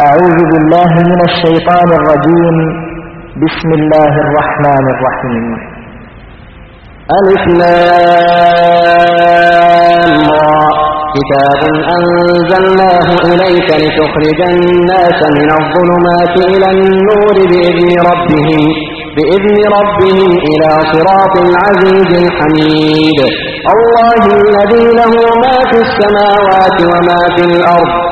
أعوذ بالله من الشيطان الرجيم. بسم الله الرحمن الرحيم. ألف كتاب أنزلناه إليك لتخرج الناس من الظلمات إلى النور بإذن ربهم بإذن ربهم إلى صراط العزيز الحميد. الله الذي له ما في السماوات وما في الأرض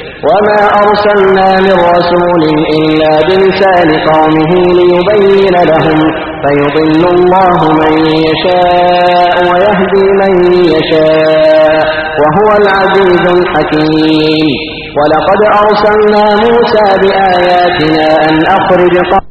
وما أرسلنا من رسول إلا بلسان قومه ليبين لهم فيضل الله من يشاء ويهدي من يشاء وهو العزيز الحكيم ولقد أرسلنا موسى بآياتنا أن أخرج قوم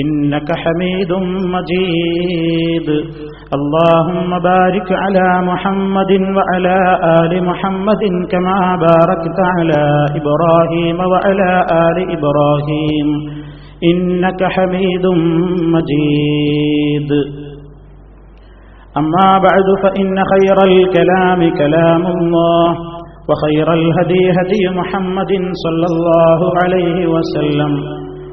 إنك حميد مجيد. اللهم بارك على محمد وعلى آل محمد كما باركت على إبراهيم وعلى آل إبراهيم. إنك حميد مجيد. أما بعد فإن خير الكلام كلام الله وخير الهدي هدي محمد صلى الله عليه وسلم.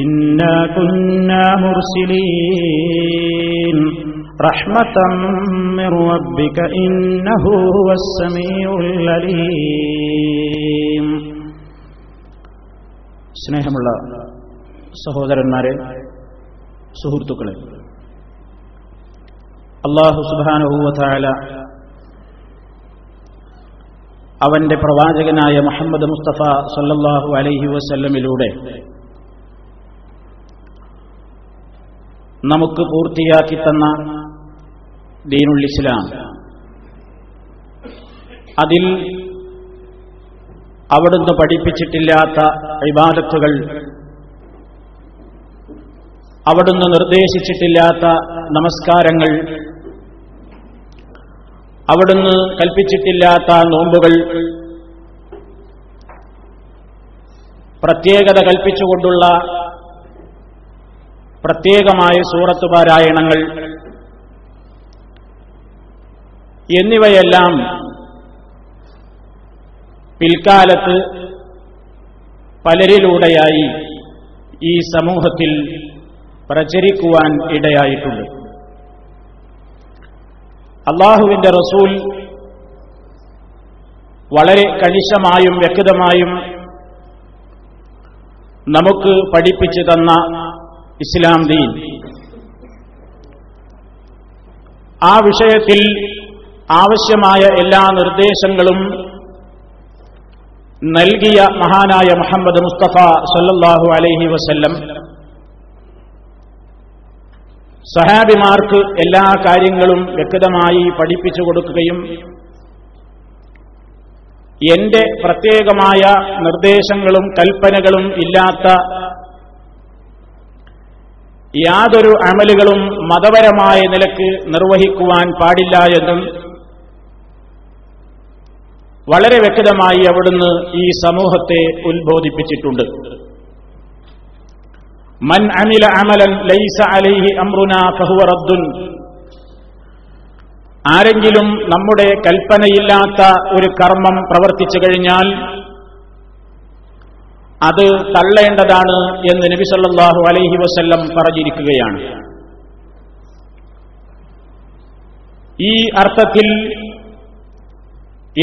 إنا كنا مرسلين رحمة من ربك إنه هو السميع العليم സ്നേഹമുള്ള സഹോദരന്മാരെ സുഹൃത്തുക്കളെ അള്ളാഹു സുബാനുഭൂവത്തായ അവന്റെ പ്രവാചകനായ മുഹമ്മദ് മുസ്തഫ സല്ലല്ലാഹു അലൈഹി വസല്ലമിലൂടെ നമുക്ക് പൂർത്തിയാക്കി തന്ന ദീനുൽ ഇസ്ലാം. അതിൽ അവിടുന്ന് പഠിപ്പിച്ചിട്ടില്ലാത്ത ഇബാദത്തുകൾ അവിടുന്ന് നിർദ്ദേശിച്ചിട്ടില്ലാത്ത നമസ്കാരങ്ങൾ അവിടുന്ന് കൽപ്പിച്ചിട്ടില്ലാത്ത നോമ്പുകൾ പ്രത്യേകത കൽപ്പിച്ചുകൊണ്ടുള്ള പ്രത്യേകമായ സൂറത്ത് പാരായണങ്ങൾ എന്നിവയെല്ലാം പിൽക്കാലത്ത് പലരിലൂടെയായി ഈ സമൂഹത്തിൽ പ്രചരിക്കുവാൻ ഇടയായിട്ടുണ്ട്. അള്ളാഹുവിന്റെ റസൂൽ വളരെ കണിശമായും വ്യക്തമായും നമുക്ക് പഠിപ്പിച്ചു തന്ന ഇസ്ലാം ദീൻ. ആ വിഷയത്തിൽ ആവശ്യമായ എല്ലാ നിർദ്ദേശങ്ങളും നൽകിയ മഹാനായ മുഹമ്മദ് മുസ്തഫ സല്ലാഹു അലൈഹി വസല്ലം. സഹാബിമാർക്ക് എല്ലാ കാര്യങ്ങളും വ്യക്തമായി പഠിപ്പിച്ചു കൊടുക്കുകയും എന്റെ പ്രത്യേകമായ നിർദ്ദേശങ്ങളും കൽപ്പനകളും ഇല്ലാത്ത യാതൊരു അമലുകളും മതപരമായ നിലയ്ക്ക് നിർവഹിക്കുവാൻ പാടില്ല എന്നും വളരെ വ്യക്തമായി അവിടുന്ന് ഈ സമൂഹത്തെ ഉത്ബോധിപ്പിച്ചിട്ടുണ്ട്. മൻ അമില അമലൻ ലൈസ അലൈഹി അമ്രുന ഫഹുവ റദ്ദുൻ. ആരെങ്കിലും നമ്മുടെ കൽപ്പനയില്ലാത്ത ഒരു കർമ്മം പ്രവർത്തിച്ചു കഴിഞ്ഞാൽ അത് തള്ളേണ്ടതാണ് എന്ന് നബി സല്ലാഹു അലൈഹി വസ്ല്ലം പറഞ്ഞിരിക്കുകയാണ്. ഈ അർത്ഥത്തിൽ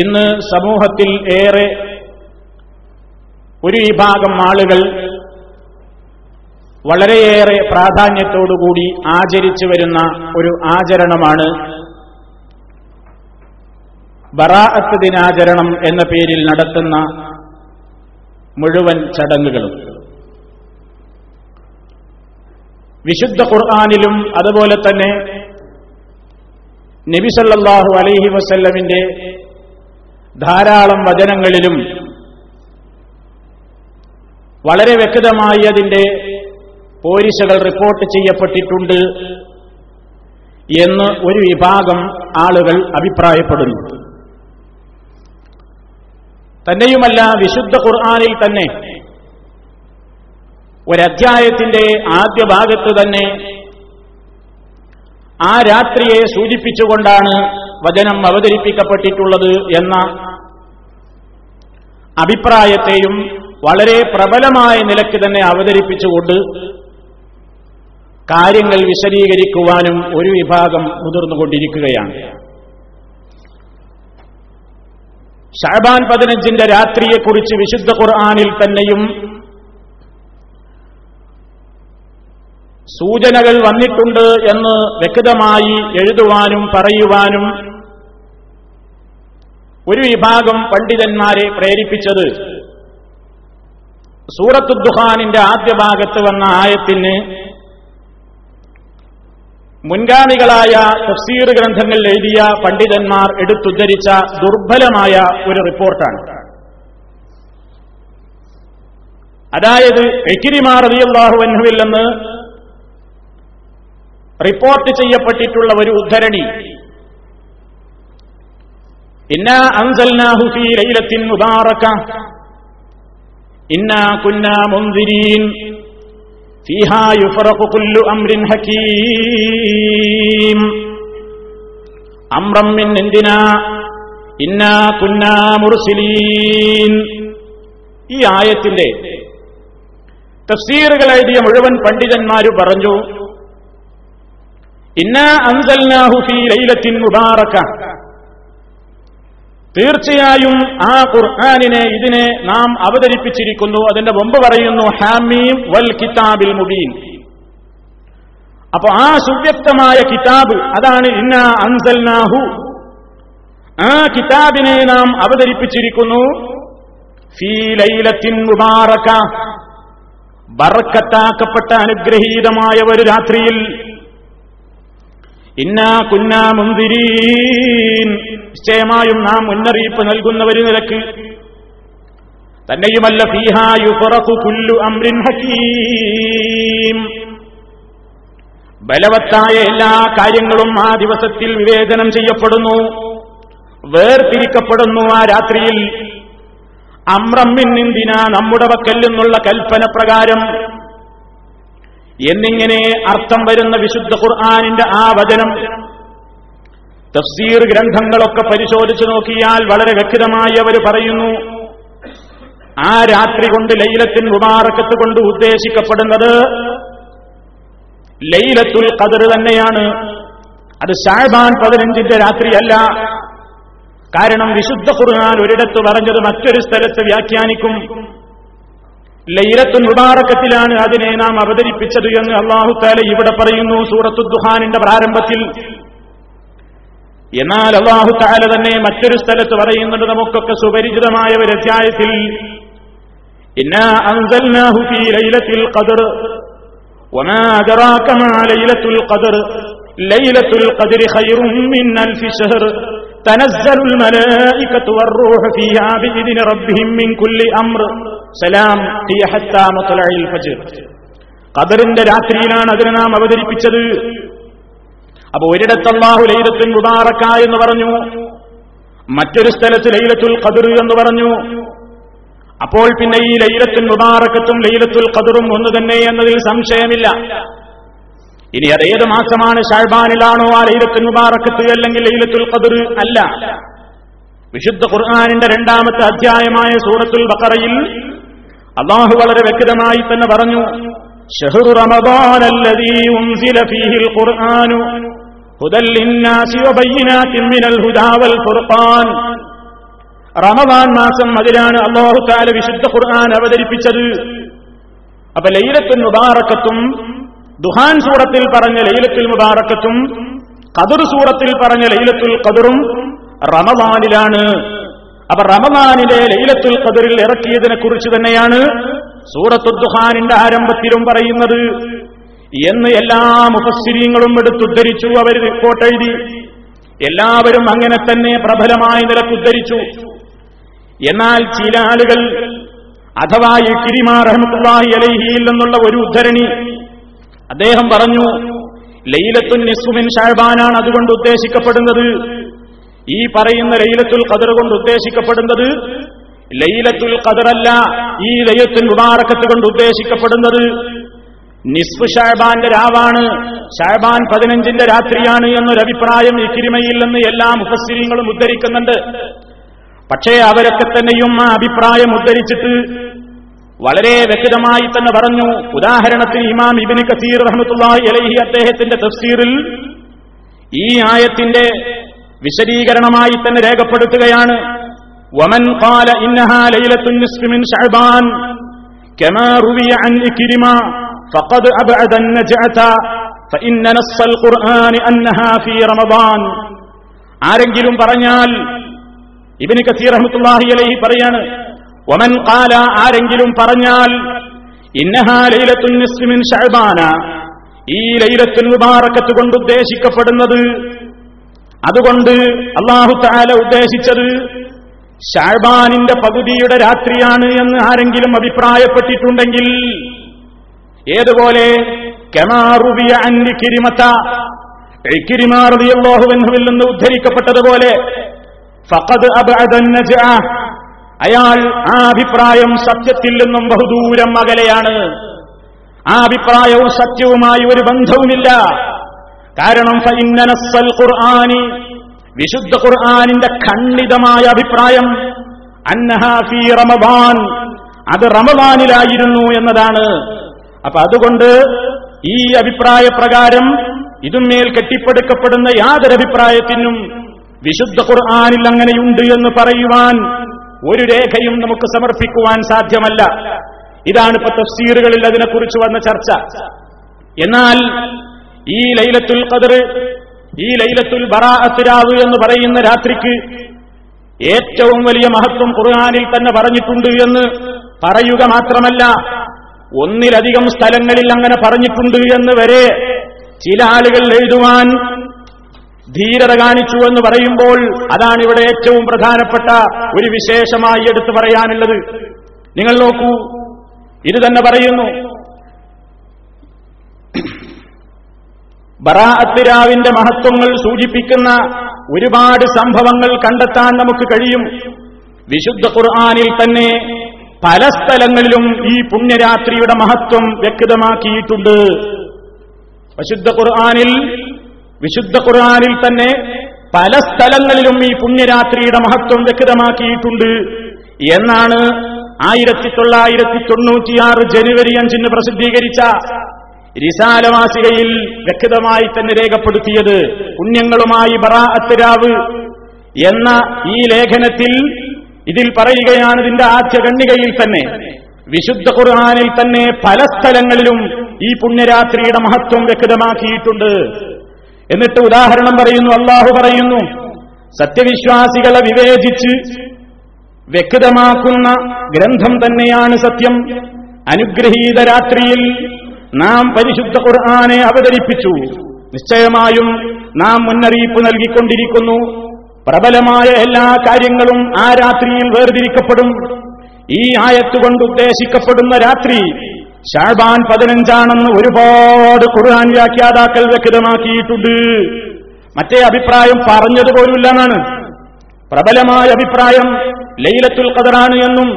ഇന്ന് സമൂഹത്തിൽ ഏറെ ഒരു വിഭാഗം ആളുകൾ വളരെയേറെ പ്രാധാന്യത്തോടുകൂടി ആചരിച്ചു വരുന്ന ഒരു ആചരണമാണ് ബറാഅത്ത് ദിനാചരണം എന്ന പേരിൽ നടത്തുന്ന മുഴുവൻ ചടങ്ങുകളും. വിശുദ്ധ ഖുർആാനിലും അതുപോലെ തന്നെ നബിസല്ലാഹു അലൈഹി വസല്ലമിന്റെ ധാരാളം വചനങ്ങളിലും വളരെ വ്യക്തമായി അതിന്റെ പോലീസുകൾ റിപ്പോർട്ട് ചെയ്യപ്പെട്ടിട്ടുണ്ട് എന്ന് ഒരു വിഭാഗം ആളുകൾ അഭിപ്രായപ്പെടുന്നു. തന്നെയുമല്ല വിശുദ്ധ ഖുർആാനിൽ തന്നെ. ഒരധ്യായത്തിന്റെ ആദ്യ ഭാഗത്ത് തന്നെ ആ രാത്രിയെ സൂചിപ്പിച്ചുകൊണ്ടാണ് വചനം അവതരിപ്പിക്കപ്പെട്ടിട്ടുള്ളത് എന്ന അഭിപ്രായത്തെയും വളരെ പ്രബലമായ നിലയ്ക്ക് തന്നെ അവതരിപ്പിച്ചുകൊണ്ട് കാര്യങ്ങൾ വിശദീകരിക്കുവാനും ഒരു വിഭാഗം മുതിർന്നുകൊണ്ടിരിക്കുകയാണ്. ഷാബാൻ പതിനഞ്ചിന്റെ രാത്രിയെക്കുറിച്ച് വിശുദ്ധ ഖുർആാനിൽ തന്നെയും സൂചനകൾ വന്നിട്ടുണ്ട് എന്ന് വ്യക്തമായി എഴുതുവാനും പറയുവാനും ഒരു വിഭാഗം പണ്ഡിതന്മാരെ പ്രേരിപ്പിച്ചത് സൂറത്തുദ്ദുഹാനിന്റെ ആദ്യ ഭാഗത്ത് വന്ന ആയത്തിന് മുൻഗാമികളായ തഫ്സീർ ഗ്രന്ഥങ്ങൾ എഴുതിയ പണ്ഡിതന്മാർ എടുത്തുദ്ധരിച്ച ദുർബലമായ ഒരു റിപ്പോർട്ടാണ്. അതായത് എക്കിരിമാർ റളിയല്ലാഹു അൻഹുവിൽ റിപ്പോർട്ട് ചെയ്യപ്പെട്ടിട്ടുള്ള ഒരു ഉദ്ധരണി ഇന്ന അൻസൽനാഹു ഫീ ലൈലത്തിൻ മുബാറക ഇന്ന കുന്ന മുൻദിരീൻ ഇന്നാ കുന്നാ ഈ ആയത്തിന്റെ തഫ്സീറുകൾ എഴുതിയ മുഴുവൻ പണ്ഡിതന്മാര് പറഞ്ഞു ഇന്ന അൻസൽനാഹു ഫീ ലൈലത്തിൻ മുബാറക. തീർച്ചയായും ആ ഖുർആാനിനെ ഇതിനെ നാം അവതരിപ്പിച്ചിരിക്കുന്നു. അതിന്റെ മുമ്പ് പറയുന്നു ഹാമീം വൽ കിതാബിൽ മുബീൻ. അപ്പൊ ആ സുവ്യക്തമായ കിതാബ് അതാണ് ഇന്ന അൻസൽനാഹു. ആ കിതാബിനെ നാം അവതരിപ്പിച്ചിരിക്കുന്നു. ഫീ ലൈലത്തിൻ മുബാറക. ബറക്കത്താക്കപ്പെട്ട അനുഗ്രഹീതമായ ഒരു രാത്രിയിൽ ഇന്നാ കുന്നാ മുന്തിരീൻ. നിശ്ചയമായും നാം മുന്നറിയിപ്പ് നൽകുന്നവര് നിലയ്ക്ക് തന്നെയുമല്ല കുല്ലു അമ്രിൻ ഹക്കീം. ബലവത്തായ എല്ലാ കാര്യങ്ങളും ആ ദിവസത്തിൽ വിവേചനം ചെയ്യപ്പെടുന്നു. വേർതിരിക്കപ്പെടുന്നു ആ രാത്രിയിൽ. അമ്രമ്മിൻ നിന്തിന നമ്മുടെ വക്കല്ലെന്നുള്ള കൽപ്പന പ്രകാരം. എന്നിങ്ങനെ അർത്ഥം വരുന്ന വിശുദ്ധ ഖുർആാനിന്റെ ആ വചനം. തഫ്സീർ ഗ്രന്ഥങ്ങളൊക്കെ പരിശോധിച്ചു നോക്കിയാൽ വളരെ വ്യക്തമായി അവർ പറയുന്നു. ആ രാത്രി കൊണ്ട് ലൈലത്തിൻ മുബാറക്കത്ത് കൊണ്ട് ഉദ്ദേശിക്കപ്പെടുന്നത് ലൈലത്തുൽ കതിർ തന്നെയാണ്. അത് ഷാബാൻ പതിനഞ്ചിന്റെ രാത്രിയല്ല. കാരണം വിശുദ്ധ ഖുർആൻ ഒരിടത്ത് പറഞ്ഞത് മറ്റൊരു സ്ഥലത്ത് വ്യാഖ്യാനിക്കും. ലൈലത്തുൽ മുബാറക്കത്തിലാണ് അതിനെ നാം അവതരിപ്പിച്ചത് എന്ന് അള്ളാഹു താല ഇവിടെ പറയുന്നു സൂറത്തു ദുഹാനിന്റെ പ്രാരംഭത്തിൽ. എന്നാൽ അള്ളാഹു താല തന്നെ മറ്റൊരു സ്ഥലത്ത് പറയുന്നുണ്ട് നമുക്കൊക്കെ സുപരിചിതമായ ഒരു അധ്യായത്തിൽ ലൈലത്തുൽ ഖദർ ലൈലത്തുൽ ഖദർ ഖൈറും മിൻ القدر ليلة القدر خير من ألف شهر تنزل الملائكة والروح فيها بإذن ربهم من كل أمر سلام هي حتى مطلع الفجر ഖദറിന്റെ രാത്രിയിലാണ് അതിനെ നാം അവതരിപ്പിച്ചത് അപ്പൊ ഒരിടത്ത് അള്ളാഹു ലൈലത്തുൽ മുബാറക്ക എന്ന് പറഞ്ഞു മറ്റൊരു സ്ഥലത്ത് ലൈലത്തുൽ ഖദർ എന്ന് പറഞ്ഞു അപ്പോൾ പിന്നെ ഈ ലൈലത്തുൽ മുബാറക്കത്തും ലൈലത്തുൽ ഖദറും ഒന്ന് തന്നെ എന്നതിൽ സംശയമില്ല ഇനി അത് ഏത് മാസമാണ്? ഷാഴ്ബാനിലാണോ? ആ ലൈലത്തുൽ മുബാറക്കത്ത് അല്ലെങ്കിൽ ലൈലത്തുൽ ഖദർ? അല്ല. വിശുദ്ധ ഖുർആാനിന്റെ രണ്ടാമത്തെ അധ്യായമായ സൂറത്തുൽ ബക്കറയിൽ അള്ളാഹു വളരെ വ്യക്തമായി തന്നെ പറഞ്ഞു റമവാൻ ഉൻസില ഫീഹിൽ ഖുർആനു മിനൽ റമദാൻ മാസം അതിലാണ് അള്ളാഹു താല വിശുദ്ധ ഖുർആൻ അവതരിപ്പിച്ചത്. അപ്പൊ ലൈലത്തുൽ മുബാറക്കത്തും ദുഹാൻ സൂറത്തിൽ പറഞ്ഞ ലൈലത്തുൽ മുബാറക്കത്തും ഖദർ സൂറത്തിൽ പറഞ്ഞ ലൈലത്തുൽ ഖദറും റമദാനിലാണ്. അപ്പൊ റമദാനിലെ ലൈലത്തുൽ ഖദറിൽ ഇറക്കിയതിനെ കുറിച്ച് തന്നെയാണ് സൂറത്തു ദുഹാനിന്റെ ആരംഭത്തിലും പറയുന്നത്. എന്ന് എല്ലാ മുഫസ്സിരീങ്ങളും എടുത്തുദ്ധരിച്ചു അവർ റിപ്പോർട്ട് എഴുതി. എല്ലാവരും അങ്ങനെ തന്നെ പ്രബലമായി നിലക്കുദ്ധരിച്ചു. എന്നാൽ ചില ആളുകൾ അഥവാ ഈ കിരിമാ റഹ്മത്തുള്ളാഹി അലൈഹിയിൽ നിന്നുള്ള ഒരു ഉദ്ധരണി അദ്ദേഹം പറഞ്ഞു ലൈലത്തുൽ നിസ്ഫുമിൻ ഷാഴ്ബാനാണ് അതുകൊണ്ട് ഉദ്ദേശിക്കപ്പെടുന്നത്. ഈ പറയുന്ന ലൈലത്തുൽ ഖദർ കൊണ്ട് ഉദ്ദേശിക്കപ്പെടുന്നത് ലൈലത്തുൽ ഖദറല്ല ഈ ലൈലത്തുൽ മുബാറക്കത്ത് കൊണ്ട് ഉദ്ദേശിക്കപ്പെടുന്നത്. നിസ്ഫു ഷാബാന്റെ രാവാണ് ഷാബാൻ പതിനഞ്ചിന്റെ രാത്രിയാണ് എന്നൊരഭിപ്രായം ഇക്കിരിമയിൽ നിന്ന് എല്ലാ മുഫസ്സിരിങ്ങളും ഉദ്ധരിക്കുന്നുണ്ട്. പക്ഷേ അവരൊക്കെ തന്നെയും ആ അഭിപ്രായം ഉദ്ധരിച്ചിട്ട് വളരെ വ്യക്തമായി തന്നെ പറഞ്ഞു ഉദാഹരണത്തിന് ഇമാം ഇബിന് കസീർ റഹ്മത്തുള്ളാഹി അലൈഹി അദ്ദേഹത്തിന്റെ തഫ്സീറിൽ ഈ ആയത്തിന്റെ വിശദീകരണമായി തന്നെ രേഖപ്പെടുത്തുകയാണ് വമൻ ഖാല ഇന്നഹാ ലൈലത്തുൻ നിസ്ഫി മിൻ ശഅബാൻ كما روي عن إكرمة فقد أبعد النجعة فإن نص القرآن أنها في رمضان ആരെങ്കിലും പറഞ്ഞാൽ ഇബിന് കസീർ റഹ്മത്തുള്ളാഹി അലൈഹി പറയാണ് വമൻ കാല ആരെങ്കിലും പറഞ്ഞാൽ നിസ്മിൻ ശഅബാന ഈ ലൈലത്തുൽ മുബാറക്കത്ത് കൊണ്ട് ഉദ്ദേശിക്കപ്പെടുന്നത് അതുകൊണ്ട് അള്ളാഹു തആല ഉദ്ദേശിച്ചത് ഷാബാനിന്റെ പകുതിയുടെ രാത്രിയാണ് എന്ന് ആരെങ്കിലും അഭിപ്രായപ്പെട്ടിട്ടുണ്ടെങ്കിൽ ഏതുപോലെ? കെമാറുവിയ അന്നി കിരിമത്ത. കിരിമാറിയല്ലോഹുവിൽ നിന്ന് ഉദ്ധരിക്കപ്പെട്ടതുപോലെ ഫഖദ് അബ്അദൻ നജ്അ. അയാൾ ആ അഭിപ്രായം സത്യത്തിൽ നിന്നും ബഹുദൂരം അകലെയാണ്. ആ അഭിപ്രായവും സത്യവുമായി ഒരു ബന്ധവുമില്ല. കാരണം ഫഇന്ന നസ്സൽ ഖുർആനി വിശുദ്ധ ഖുർആാനിന്റെ ഖണ്ഡിതമായ അഭിപ്രായം അന്നഹാ ഫീ റമദാൻ അത് റമദാനിലായിരുന്നു എന്നതാണ്. അപ്പൊ അതുകൊണ്ട് ഈ അഭിപ്രായ പ്രകാരം ഇതുമേൽ കെട്ടിപ്പടുക്കപ്പെടുന്ന യാതൊരു അഭിപ്രായത്തിനും വിശുദ്ധ ഖുർആാനിൽ അങ്ങനെയുണ്ട് എന്ന് പറയുവാൻ ഒരു രേഖയും നമുക്ക് സമർപ്പിക്കുവാൻ സാധ്യമല്ല. ഇതാണ് ഇപ്പൊ തഫ്സീറുകളിൽ അതിനെക്കുറിച്ച് വന്ന ചർച്ച. എന്നാൽ ഈ ലൈലത്തുൽ ഖദർ ഈ ലൈലത്തുൽ ബറാഅത്തിരാവ് എന്ന് പറയുന്ന രാത്രിക്ക് ഏറ്റവും വലിയ മഹത്വം ഖുർആാനിൽ തന്നെ പറഞ്ഞിട്ടുണ്ട് എന്ന് പറയുക മാത്രമല്ല ഒന്നിലധികം സ്ഥലങ്ങളിൽ അങ്ങനെ പറഞ്ഞിട്ടുണ്ട് എന്ന് വരെ ചില ആളുകൾ എഴുതുവാൻ ധീരത കാണിച്ചു എന്ന് പറയുമ്പോൾ അതാണ് ഇവിടെ ഏറ്റവും പ്രധാനപ്പെട്ട ഒരു വിശേഷമായി എടുത്തു പറയാനുള്ളത്. നിങ്ങൾ നോക്കൂ ഇത് തന്നെ പറയുന്നു. ബറാഅത്തിരാവിന്റെ മഹത്വങ്ങൾ സൂചിപ്പിക്കുന്ന ഒരുപാട് സംഭവങ്ങൾ കണ്ടെത്താൻ നമുക്ക് കഴിയും. വിശുദ്ധ ഖുർആാനിൽ തന്നെ പല സ്ഥലങ്ങളിലും ഈ പുണ്യരാത്രിയുടെ മഹത്വം വ്യക്തമാക്കിയിട്ടുണ്ട്. വിശുദ്ധ ഖുർആാനിൽ വിശുദ്ധ ഖുർആാനിൽ തന്നെ പല സ്ഥലങ്ങളിലും ഈ പുണ്യരാത്രിയുടെ മഹത്വം വ്യക്തമാക്കിയിട്ടുണ്ട്. എന്നാണ് ആയിരത്തി തൊള്ളായിരത്തി തൊണ്ണൂറ്റിയാറ് ജനുവരി അഞ്ചിന് പ്രസിദ്ധീകരിച്ച രിസാലവാസികയിൽ വ്യക്തമായി തന്നെ രേഖപ്പെടുത്തിയത് പുണ്യങ്ങളുമായി ബറാ അത്തരാവ് എന്ന ഈ ലേഖനത്തിൽ ഇതിൽ പറയുകയാണ് ഇതിന്റെ ആദ്യ കണ്ണികയിൽ തന്നെ. വിശുദ്ധ ഖുർആാനിൽ തന്നെ പല സ്ഥലങ്ങളിലും ഈ പുണ്യരാത്രിയുടെ മഹത്വം വ്യക്തമാക്കിയിട്ടുണ്ട്. എന്നിട്ട് ഉദാഹരണം പറയുന്നു അള്ളാഹു പറയുന്നു സത്യവിശ്വാസികളെ വിവേചിച്ച് വ്യക്തമാക്കുന്ന ഗ്രന്ഥം തന്നെയാണ് സത്യം. അനുഗ്രഹീത രാത്രിയിൽ നാം പരിശുദ്ധ ഖുർആനെ അവതരിപ്പിച്ചു. നിശ്ചയമായും നാം മുന്നറിയിപ്പ് നൽകിക്കൊണ്ടിരിക്കുന്നു. പ്രബലമായ എല്ലാ കാര്യങ്ങളും ആ രാത്രിയിൽ വേർതിരിക്കപ്പെടും. ഈ ആയത്തുകൊണ്ട് ഉദ്ദേശിക്കപ്പെടുന്ന രാത്രി ഷാബാൻ പതിനഞ്ചാണെന്ന് ഒരുപാട് ഖുർആൻ വ്യാഖ്യാതാക്കൾ വ്യക്തമാക്കിയിട്ടുണ്ട്. മറ്റേ അഭിപ്രായം പറഞ്ഞതുപോലുമില്ല എന്നാണ് പ്രബലമായ അഭിപ്രായം ലൈലത്തുൽ ഖദറാണ് എന്നും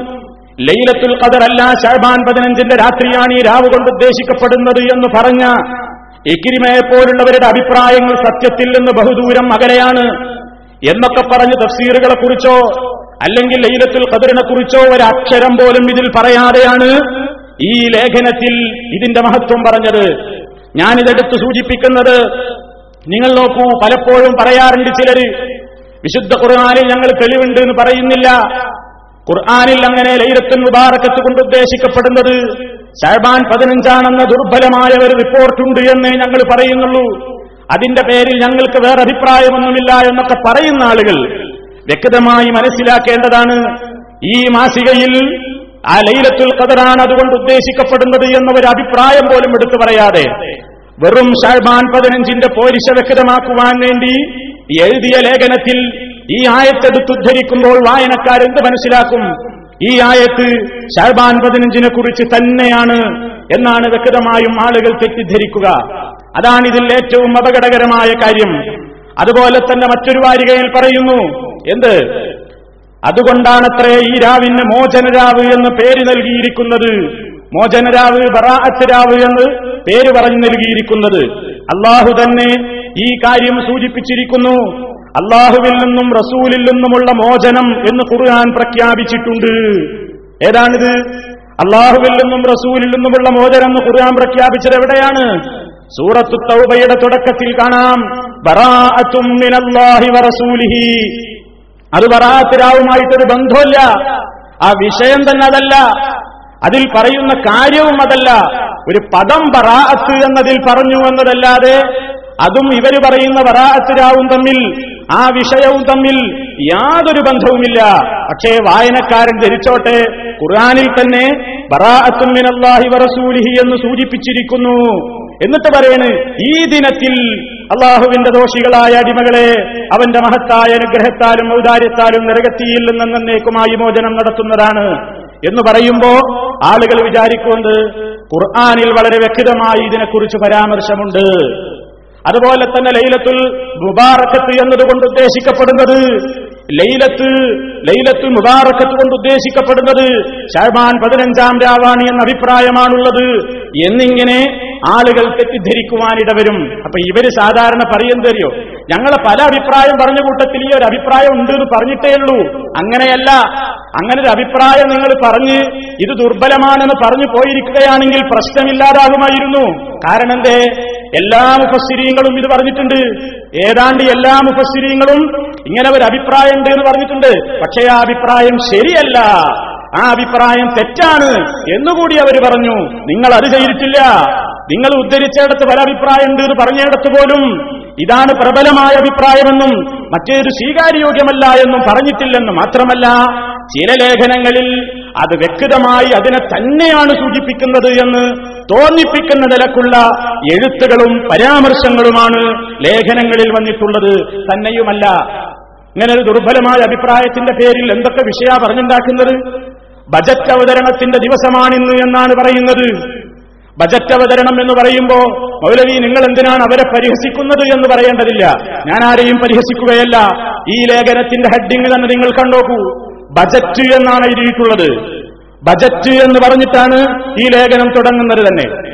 ലൈലത്തുൽ ഖദർ അല്ല ഷാബാൻ പതിനഞ്ചിന്റെ രാത്രിയാണ് ഈ രാവ് കൊണ്ട് ഉദ്ദേശിക്കപ്പെടുന്നത് എന്ന് പറഞ്ഞ ഇക്കിരിമയെ പോലുള്ളവരുടെ അഭിപ്രായങ്ങൾ സത്യത്തിൽ നിന്ന് ബഹുദൂരം അകലെയാണ് എന്നൊക്കെ പറഞ്ഞ് തഫ്സീറുകളെ കുറിച്ചോ അല്ലെങ്കിൽ ലൈലത്തുൽ ഖദറിനെ കുറിച്ചോ ഒരക്ഷരം പോലും ഇതിൽ പറയാതെയാണ് ഈ ലേഖനത്തിൽ ഇതിന്റെ മഹത്വം പറഞ്ഞത്. ഞാനിതെടുത്ത് സൂചിപ്പിക്കുന്നത് നിങ്ങൾ നോക്കൂ പലപ്പോഴും പറയാറുണ്ട് ചിലര് വിശുദ്ധ ഖുർആാനിൽ ഞങ്ങൾ തെളിവുണ്ട് എന്ന് പറയുന്നില്ല. ഖുർആാനിൽ അങ്ങനെ ലൈലത്തുൽ മുബാറക്കത്ത് കൊണ്ട് ഉദ്ദേശിക്കപ്പെടുന്നത് ഷഹബാൻ പതിനഞ്ചാണെന്ന ദുർബലമായ ഒരു റിപ്പോർട്ടുണ്ട് എന്ന് ഞങ്ങൾ പറയുന്നുള്ളൂ. അതിന്റെ പേരിൽ ഞങ്ങൾക്ക് വേറെ അഭിപ്രായമൊന്നുമില്ല എന്നൊക്കെ പറയുന്ന ആളുകൾ വ്യക്തമായി മനസ്സിലാക്കേണ്ടതാണ്. ഈ മാസികയിൽ ആ ലൈലത്തുൽ ഖദറാണ് അതുകൊണ്ട് ഉദ്ദേശിക്കപ്പെടുന്നത് എന്നൊരു അഭിപ്രായം പോലും എടുത്തു പറയാതെ വെറും ഷാൽബാൻ പതിനഞ്ചിന്റെ പോരിശ വ്യക്തമാക്കുവാൻ വേണ്ടി എഴുതിയ ലേഖനത്തിൽ ഈ ആയത്തെടുത്തുദ്ധരിക്കുമ്പോൾ വായനക്കാരെന്ത് മനസ്സിലാക്കും? ഈ ആയത്ത് ഷാൽബാൻ പതിനഞ്ചിനെ കുറിച്ച് തന്നെയാണ് എന്നാണ് വ്യക്തമായും ആളുകൾ തെറ്റിദ്ധരിക്കുക. അതാണ് ഇതിൽ ഏറ്റവും അപകടകരമായ കാര്യം. അതുപോലെ തന്നെ മറ്റൊരു വാരികയിൽ പറയുന്നു എന്ത്? അതുകൊണ്ടാണത്രേ ഈ രാവിന് മോചനരാവ് എന്ന് പേര് നൽകിയിരിക്കുന്നത്. മോചനരാവ് ബറാഅത്ത് രാവ് എന്ന് പേര് പറഞ്ഞു നൽകിയിരിക്കുന്നത്. അള്ളാഹു തന്നെ ഈ കാര്യം സൂചിപ്പിച്ചിരിക്കുന്നു. അള്ളാഹുവിൽ നിന്നും റസൂലിൽ നിന്നുമുള്ള മോചനം എന്ന് ഖുർആൻ പ്രഖ്യാപിച്ചിട്ടുണ്ട്. ഏതാണിത്? അള്ളാഹുവിൽ നിന്നും റസൂലിൽ നിന്നുമുള്ള മോചനം എന്ന് ഖുർആൻ പ്രഖ്യാപിച്ചത് എവിടെയാണ്? സൂറത്തു തൗബയുടെ തുടക്കത്തിൽ കാണാം. മിനല്ലാഹി വറസൂലിഹി. അത് വറാത്തിരാവുമായിട്ടൊരു ബന്ധമില്ല ആ വിഷയം തന്നെ അതല്ല. അതിൽ പറയുന്ന കാര്യവും അതല്ല. ഒരു പദം വറാഅത്ത് എന്നതിൽ പറഞ്ഞു എന്നതല്ലാതെ അതും ഇവർ പറയുന്ന ബറാഅത്തിരാവും തമ്മിൽ ആ വിഷയവും തമ്മിൽ യാതൊരു ബന്ധവുമില്ല. പക്ഷേ വായനക്കാരൻ ധരിച്ചോട്ടെ ഖുർആാനിൽ തന്നെ ബറാഅത്തും മിനല്ലാഹി വറസൂലിഹി എന്ന് സൂചിപ്പിച്ചിരിക്കുന്നു. എന്നിട്ട് പറയണ് ഈ ദിനത്തിൽ അള്ളാഹുവിന്റെ ദോഷികളായ അടിമകളെ അവന്റെ മഹത്തായ അനുഗ്രഹത്താലും ഔദാര്യത്താലും നരകത്തിയിൽ നിന്നേക്കുമായി മോചനം നടത്തുന്നതാണ് എന്ന് പറയുമ്പോ ആളുകൾ വിചാരിക്കുന്നത് ഖുർആാനിൽ വളരെ വ്യക്തമായി ഇതിനെക്കുറിച്ച് പരാമർശമുണ്ട്. അതുപോലെ തന്നെ ലൈലത്തുൽ മുബാറക്കത്ത് എന്നതുകൊണ്ട് ഉദ്ദേശിക്കപ്പെടുന്നത് ലൈലത്ത് ലൈലത്ത് മുബാറക്കത്ത് കൊണ്ട് ഉദ്ദേശിക്കപ്പെടുന്നത് ഷഹബാൻ പതിനഞ്ചാം രാവാണ് എന്ന അഭിപ്രായമാണുള്ളത്. എന്നിങ്ങനെ ആളുകൾ തെറ്റിദ്ധരിക്കുവാനിടവരും അപ്പൊ ഇവർ സാധാരണ പറയുന്നതറിയോ ഞങ്ങളെ പല അഭിപ്രായം പറഞ്ഞ കൂട്ടത്തിൽ ഈ ഒരു അഭിപ്രായം ഉണ്ട് എന്ന് പറഞ്ഞിട്ടേ ഉള്ളൂ. അങ്ങനെയല്ല. അങ്ങനെ ഒരു അഭിപ്രായം നിങ്ങൾ പറഞ്ഞ് ഇത് ദുർബലമാണെന്ന് പറഞ്ഞു പോയിരിക്കുകയാണെങ്കിൽ പ്രശ്നമില്ലാതാകുമായിരുന്നു. കാരണം എന്തേ? എല്ലാ മുഫസ്സിരീങ്ങളും ഇത് പറഞ്ഞിട്ടുണ്ട്. ഏതാണ്ട് എല്ലാ മുഫസ്സിരീങ്ങളും ഇങ്ങനെ ഒരു അഭിപ്രായം ഉണ്ട് എന്ന് പറഞ്ഞിട്ടുണ്ട്. പക്ഷേ ആ അഭിപ്രായം ശരിയല്ല. ആ അഭിപ്രായം തെറ്റാണ് എന്നുകൂടി അവർ പറഞ്ഞു. നിങ്ങൾ അത് ചെയ്തിട്ടില്ല. നിങ്ങൾ ഉദ്ധരിച്ചിടത്ത് പല അഭിപ്രായം ഉണ്ട് എന്ന് പറഞ്ഞിടത്ത് പോലും ഇതാണ് പ്രബലമായ അഭിപ്രായമെന്നും മറ്റേത് സ്വീകാര്യയോഗ്യമല്ല എന്നും പറഞ്ഞിട്ടില്ലെന്ന് മാത്രമല്ല ചില ലേഖനങ്ങളിൽ അത് വ്യക്തമായി അതിനെ തന്നെയാണ് സൂചിപ്പിക്കുന്നത് എന്ന് തോന്നിപ്പിക്കുന്ന നിലക്കുള്ള എഴുത്തുകളും പരാമർശങ്ങളുമാണ് ലേഖനങ്ങളിൽ വന്നിട്ടുള്ളത്. തന്നെയുമല്ല ഇങ്ങനെ ഒരു ദുർബലമായ അഭിപ്രായത്തിന്റെ പേരിൽ എന്തൊക്കെ വിഷയ പറഞ്ഞുണ്ടാക്കുന്നത്? ബജറ്റ് അവതരണത്തിന്റെ ദിവസമാണിന്ന് എന്നാണ് പറയുന്നത്. ബജറ്റ് അവതരണം എന്ന് പറയുമ്പോ മൗലവി നിങ്ങൾ എന്തിനാണ് അവരെ പരിഹസിക്കുന്നത് എന്ന് പറയേണ്ടതില്ല. ഞാൻ ആരെയും പരിഹസിക്കുകയല്ല. ഈ ലേഖനത്തിന്റെ ഹെഡിങ് തന്നെ നിങ്ങൾ കണ്ടോക്കൂ. ബജറ്റ് എന്നാണ് എഴുതിയിട്ടുള്ളത്. ബജറ്റ് എന്ന് പറഞ്ഞിട്ടാണ് ഈ ലേഖനം തുടങ്ങുന്നത് തന്നെ.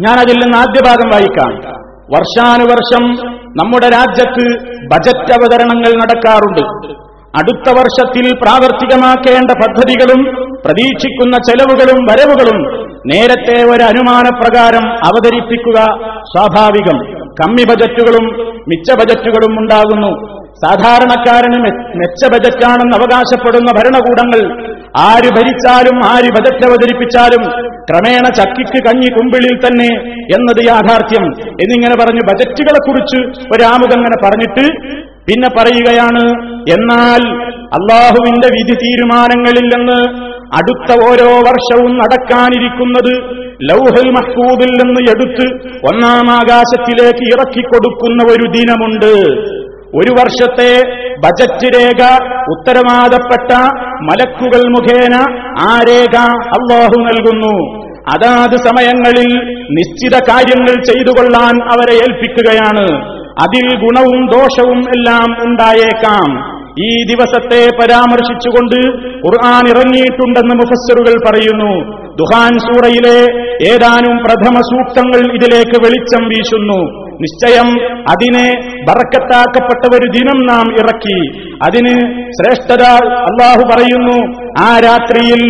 ഞാൻ അതിൽ നിന്ന് ആദ്യ ഭാഗം വായിക്കാം. വർഷാനുവർഷം നമ്മുടെ രാജ്യത്ത് ബജറ്റ് അവതരണങ്ങൾ നടക്കാറുണ്ട്. അടുത്ത വർഷത്തിൽ പ്രാവർത്തികമാക്കേണ്ട പദ്ധതികളും പ്രതീക്ഷിക്കുന്ന ചെലവുകളും വരവുകളും നേരത്തെ ഒരു അനുമാനപ്രകാരം അവതരിപ്പിക്കുക സ്വാഭാവികം. കമ്മി ബജറ്റുകളും മിച്ച ബജറ്റുകളും ഉണ്ടാകുന്നു. സാധാരണക്കാരന് മെച്ച ബജറ്റാണെന്ന് അവകാശപ്പെടുന്ന ഭരണകൂടങ്ങൾ ആര് ഭരിച്ചാലും ആര് ബജറ്റ് അവതരിപ്പിച്ചാലും ക്രമേണ ചക്കിക്ക് കഞ്ഞി കുമ്പിളിൽ തന്നെ എന്നത് യാഥാർത്ഥ്യം. എന്നിങ്ങനെ പറഞ്ഞു ബജറ്റുകളെ കുറിച്ച് ഒരാമുഖം അങ്ങനെ പറഞ്ഞിട്ട് പിന്നെ പറയുകയാണ് എന്നാൽ അള്ളാഹുവിന്റെ വിധി തീരുമാനങ്ങളിൽ നിന്ന് അടുത്ത ഓരോ വർഷവും നടക്കാനിരിക്കുന്നത് ലൗഹൽ മഹ്ഫൂദിൽ നിന്ന് എടുത്ത് ഒന്നാം ആകാശത്തിലേക്ക് ഇറക്കിക്കൊടുക്കുന്ന ഒരു ദിനമുണ്ട്. ഒരു വർഷത്തെ ബജറ്റ് രേഖ ഉത്തരവാദപ്പെട്ട മലക്കുകൾ മുഖേന ആ രേഖ അള്ളാഹു നൽകുന്നു. അതാത് സമയങ്ങളിൽ നിശ്ചിത കാര്യങ്ങൾ ചെയ്തു കൊള്ളാൻ അവരെ ഏൽപ്പിക്കുകയാണ്. അതിൽ ഗുണവും ദോഷവും എല്ലാം ഉണ്ടായേക്കാം. ഈ ദിവസത്തെ പരാമർശിച്ചുകൊണ്ട് ഖുർആൻ ഇറങ്ങിയിട്ടുണ്ടെന്ന് മുഫസ്സറുകൾ പറയുന്നു. ദുഹാൻ സൂറയിലെ ഏതാനും പ്രഥമ സൂക്തങ്ങൾ ഇതിലേക്ക് വെളിച്ചം വീശുന്നു. നിശ്ചയം അതിനെ ബറക്കത്താക്കപ്പെട്ട ഒരു ദിനം നാം ഇറക്കി. അതിന് ശ്രേഷ്ഠത അള്ളാഹു പറയുന്നു ആ രാത്രിയിൽ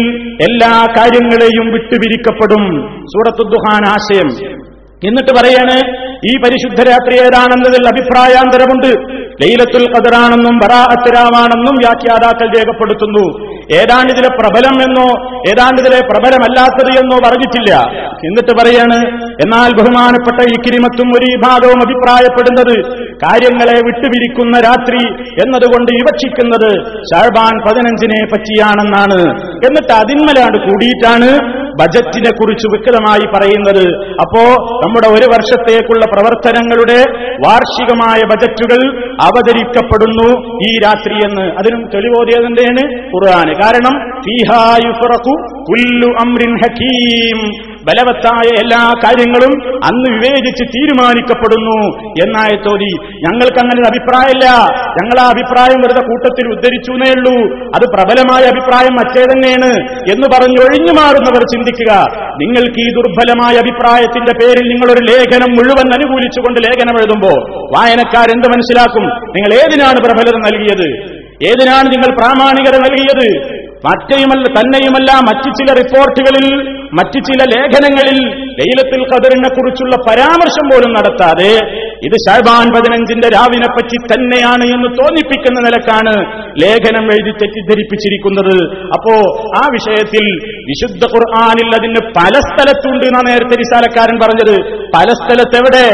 എല്ലാ കാര്യങ്ങളെയും വിട്ടുപിരിക്കപ്പെടും. സൂറത്തു ദുഹാൻ ആശയം. എന്നിട്ട് പറയാണ് ഈ പരിശുദ്ധ രാത്രി ഏതാണെന്നതിൽ അഭിപ്രായാന്തരമുണ്ട്. ലൈലത്തുൽ ഖദറാണെന്നും ബറാഅത്തിരാമാണെന്നും വ്യാഖ്യാതാക്കൾ രേഖപ്പെടുത്തുന്നു. ഏതാണ്ട് ഇതിലെ പ്രബലം എന്നോ ഏതാണ്ട് ഇതിലെ പ്രബലമല്ലാത്തത് എന്നോ പറഞ്ഞിട്ടില്ല. എന്നിട്ട് പറയാണ് എന്നാൽ ബഹുമാനപ്പെട്ട ഈ കിരിമത്തും ഒരു വിഭാഗവും അഭിപ്രായപ്പെടുന്നത് കാര്യങ്ങളെ വിട്ടുപിരിക്കുന്ന രാത്രി എന്നതുകൊണ്ട് വിവക്ഷിക്കുന്നത് ഷാഴ്ബാൻ പതിനഞ്ചിനെ പറ്റിയാണെന്നാണ്. എന്നിട്ട് അതിന്മലാണ്ട് കൂടിയിട്ടാണ് ബജറ്റിനെ കുറിച്ച് വിക്കലമായി പറയുന്നത്. അപ്പോ നമ്മുടെ ഒരു വർഷത്തേക്കുള്ള പ്രവർത്തനങ്ങളുടെ വാർഷികമായ ബജറ്റുകൾ അവതരിക്കപ്പെടുന്നു ഈ രാത്രി എന്ന്. അതിനും തെളിവോതിയതിന്റെയാണ് ഖുർആാന് കാരണം ഫീഹാ യുഫ്റഖു കുല്ലു ബലവത്തായ എല്ലാ കാര്യങ്ങളും അന്ന് വിവേചിച്ച് തീരുമാനിക്കപ്പെടുന്നു എന്നായ തോതി. ഞങ്ങൾക്ക് അങ്ങനെ ഒരു അഭിപ്രായമില്ല. ഞങ്ങൾ ആ അഭിപ്രായം വെറുതെ കൂട്ടത്തിൽ ഉദ്ധരിച്ചു എന്നേ ഉള്ളൂ. അത് പ്രബലമായ അഭിപ്രായം മറ്റേ തന്നെയാണ് എന്ന് പറഞ്ഞ് ഒഴിഞ്ഞു മാറുന്നവർ ചിന്തിക്കുക. നിങ്ങൾക്ക് ഈ ദുർബലമായ അഭിപ്രായത്തിന്റെ പേരിൽ നിങ്ങളൊരു ലേഖനം മുഴുവൻ അനുകൂലിച്ചുകൊണ്ട് ലേഖനം എഴുതുമ്പോൾ വായനക്കാരെന്ത് മനസ്സിലാക്കും? നിങ്ങൾ ഏതിനാണ് പ്രബലത നൽകിയത്? ഏതിനാണ് നിങ്ങൾ പ്രാമാണികത നൽകിയത്? മറ്റേയുമല്ല തന്നെയുമല്ല മറ്റു ചില റിപ്പോർട്ടുകളിൽ മറ്റു ചില ലേഖനങ്ങളിൽ ലൈലത്തിൽ ഖദറിനെ കുറിച്ചുള്ള പരാമർശം പോലും നടത്താതെ ഇത് ഷഹബാൻ പതിനഞ്ചിന്റെ രാവിനെ പറ്റി തന്നെയാണ് എന്ന് തോന്നിപ്പിക്കുന്ന നിലക്കാണ് ലേഖനം എഴുതി തെറ്റിദ്ധരിപ്പിച്ചിരിക്കുന്നത്. അപ്പോ ആ വിഷയത്തിൽ വിശുദ്ധ ഖുർആാനിൽ അതിന് പല സ്ഥലത്തുണ്ട് എന്നാ നേരത്തെ വിശാലക്കാരൻ പറഞ്ഞത്. പല സ്ഥലത്ത് എവിടെ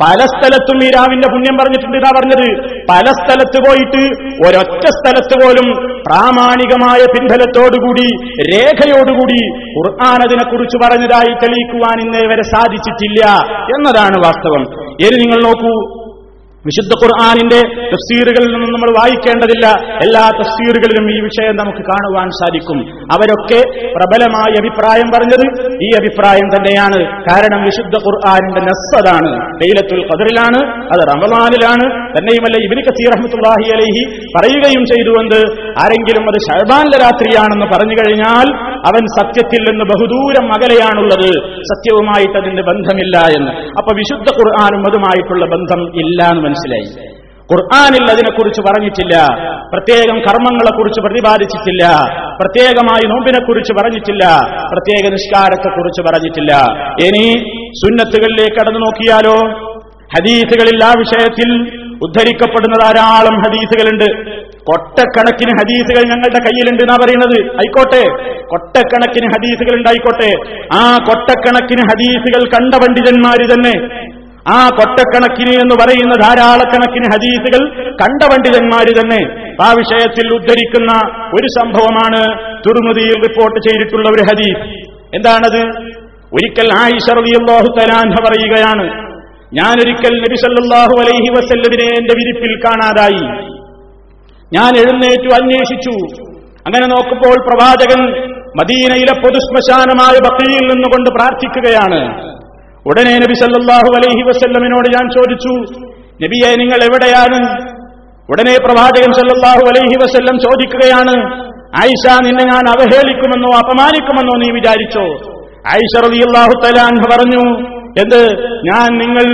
പല സ്ഥലത്തും ഈ രാവിന്റെ പുണ്യം പറഞ്ഞിട്ടുണ്ട് എന്നാ പറഞ്ഞത്. പല സ്ഥലത്ത് പോയിട്ട് ഒരൊറ്റ സ്ഥലത്ത് പോലും പ്രാമാണികമായ പിൻബലത്തോടുകൂടി രേഖയോടുകൂടി ഖുർആൻ അതിനെക്കുറിച്ച് പറഞ്ഞതായി തെളിയിക്കുവാൻ ഇന്നേ വരെ സാധിച്ചിട്ടില്ല എന്നതാണ് വാസ്തവം. ഇനി നിങ്ങൾ നോക്കൂ വിശുദ്ധ ഖുർആാനിന്റെ തഫ്സീറുകളിൽ നിന്നും നമ്മൾ വായിക്കേണ്ടതില്ല. എല്ലാ തഫ്സീറുകളിലും ഈ വിഷയം നമുക്ക് കാണുവാൻ സാധിക്കും. അവരൊക്കെ പ്രബലമായ അഭിപ്രായം പറഞ്ഞത് ഈ അഭിപ്രായം തന്നെയാണ്. കാരണം വിശുദ്ധ ഖുർആാനിന്റെ നസ്സതാണ്. ലൈലത്തുൽ ഖദറിലാണ് അത് റമലാനിലാണ് തന്നെയുമല്ല ഇബിന് കസീർ റഹ്മത്തുള്ളാഹി അലഹി പറയുകയും ചെയ്തുകൊണ്ട് ആരെങ്കിലും അത് ഷഹബാന്റെ രാത്രിയാണെന്ന് പറഞ്ഞു കഴിഞ്ഞാൽ അവൻ സത്യത്തിൽ നിന്ന് ബഹുദൂരം അകലെയാണുള്ളത്. സത്യവുമായിട്ട് അതിന്റെ ബന്ധമില്ല എന്ന്. അപ്പൊ വിശുദ്ധ ഖുർആാനും അതുമായിട്ടുള്ള ബന്ധം ഇല്ല എന്ന് മനസ്സിലായി. ഖുർആാനിൽ അതിനെക്കുറിച്ച് പറഞ്ഞിട്ടില്ല. പ്രത്യേകം കർമ്മങ്ങളെക്കുറിച്ച് പ്രതിപാദിച്ചിട്ടില്ല. പ്രത്യേകമായി നോമ്പിനെക്കുറിച്ച് പറഞ്ഞിട്ടില്ല. പ്രത്യേക നിഷ്കാരത്തെക്കുറിച്ച് പറഞ്ഞിട്ടില്ല. ഇനി സുന്നത്തുകളിലേക്ക് കടന്നു നോക്കിയാലോ? ഹദീസുകളിൽ ആ വിഷയത്തിൽ ഉദ്ധരിക്കപ്പെടുന്ന ധാരാളം ഹദീസുകളുണ്ട്. കൊട്ടക്കണക്കിന് ഹദീസുകൾ ഞങ്ങളുടെ കയ്യിലുണ്ട് എന്നാ പറയുന്നത്? ആയിക്കോട്ടെ. കൊട്ടക്കണക്കിന് ഹദീസുകൾ ഉണ്ടായിക്കോട്ടെ ആ കൊട്ടക്കണക്കിന് ഹദീസുകൾ കണ്ട പണ്ഡിതന്മാര് തന്നെ ആ കൊട്ടക്കണക്കിന് എന്ന് പറയുന്ന ധാരാളക്കണക്കിന് ഹദീസുകൾ കണ്ട പണ്ഡിതന്മാര് തന്നെ ആ വിഷയത്തിൽ ഉദ്ധരിക്കുന്ന ഒരു സംഭവമാണ് തുറുമുതിയിൽ റിപ്പോർട്ട് ചെയ്തിട്ടുള്ള ഒരു ഹദീസ്. എന്താണത്? ഒരിക്കൽ ആയിഷ റളിയല്ലാഹു തലാൻഹ പറയുകയാണ് ഞാനൊരിക്കൽ നബി സല്ലല്ലാഹു അലൈഹി വസല്ലതിനെ എന്റെ വിരിപ്പിൽ കാണാതായി. ഞാൻ എഴുന്നേറ്റു അന്വേഷിച്ചു. അങ്ങനെ നോക്കുമ്പോൾ പ്രവാചകൻ മദീനയിലെ പൊതുശ്മശാനമായ ബക്കയിൽ നിന്നുകൊണ്ട് പ്രാർത്ഥിക്കുകയാണ്. ഉടനെ നബി സല്ലല്ലാഹു അലൈഹി വസല്ലമിനോട് ഞാൻ ചോദിച്ചു നബിയെ നിങ്ങൾ എവിടെയാണ്? ഉടനെ പ്രവാചകൻ സല്ലാഹു അലൈഹി വസല്ലം ചോദിക്കുകയാണ് ആയിഷ നിന്നെ ഞാൻ അവഹേളിക്കുമെന്നോ അപമാനിക്കുമെന്നോ നീ വിചാരിച്ചോ? ആയിഷ റളിയല്ലാഹു തലാൻ പറഞ്ഞു എന്ത്? ഞാൻ നിങ്ങൾ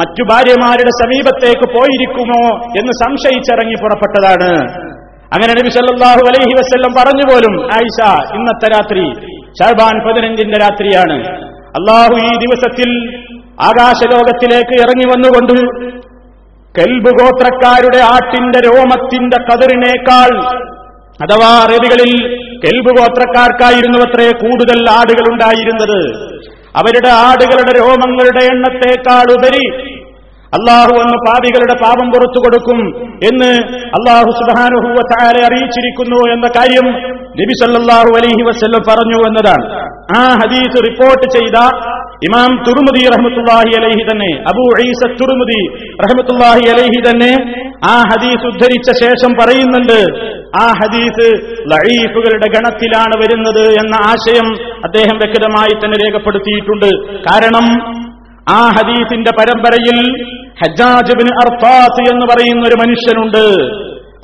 മറ്റു ഭാര്യമാരുടെ സമീപത്തേക്ക് പോയിരിക്കുമോ എന്ന് സംശയിച്ചിറങ്ങി പുറപ്പെട്ടതാണ്. അങ്ങനെ നബി സല്ലാഹു അലൈഹി വസ്ല്ലം പറഞ്ഞു പോലും ആയിഷ ഇന്നത്തെ രാത്രി ഷർബാൻ പതിനഞ്ചിന്റെ രാത്രിയാണ്. അള്ളാഹു ഈ ദിവസത്തിൽ ആകാശലോകത്തിലേക്ക് ഇറങ്ങി വന്നുകൊണ്ട് കെൽബ് ഗോത്രക്കാരുടെ ആട്ടിന്റെ രോമത്തിന്റെ കതിറിനേക്കാൾ അഥവാ അറബികളിൽ കെൽബ് ഗോത്രക്കാർക്കായിരുന്നു അത്രേ കൂടുതൽ ആടുകൾ ഉണ്ടായിരുന്നത് അവരുടെ ആടുകളുടെ രോമങ്ങളുടെ എണ്ണത്തേക്കാൾ ഉപരി അള്ളാഹു വന്ന് പാപികളുടെ പാപം പുറത്തു കൊടുക്കും എന്ന് അള്ളാഹു സുബാനുഹൂവ താരെ അറിയിച്ചിരിക്കുന്നു എന്ന കാര്യം നബി സല്ലാഹു അലൈഹി വസല്ലം പറഞ്ഞു എന്നതാണ്. ആ ഹദീസ് റിപ്പോർട്ട് ചെയ്ത ഇമാം തുറുമുദി റഹമത്തുല്ലാഹി അലൈഹി തന്നെ അബൂ ഐസ തുറുമുദി റഹമത്തുല്ലാഹി അലൈഹി തന്നെ ആ ഹദീസ് ഉദ്ധരിച്ച ശേഷം പറയുന്നുണ്ട് ആ ഹദീസ് ലഴീഫുകളുടെ ഗണത്തിലാണ് വരുന്നത് എന്ന ആശയം അദ്ദേഹം വ്യക്തമായി തന്നെ രേഖപ്പെടുത്തിയിട്ടുണ്ട്. കാരണം ആ ഹദീസിന്റെ പരമ്പരയിൽ ഹജാജ് ബിൻ അർഫാത്ത് എന്ന് പറയുന്ന ഒരു മനുഷ്യനുണ്ട്.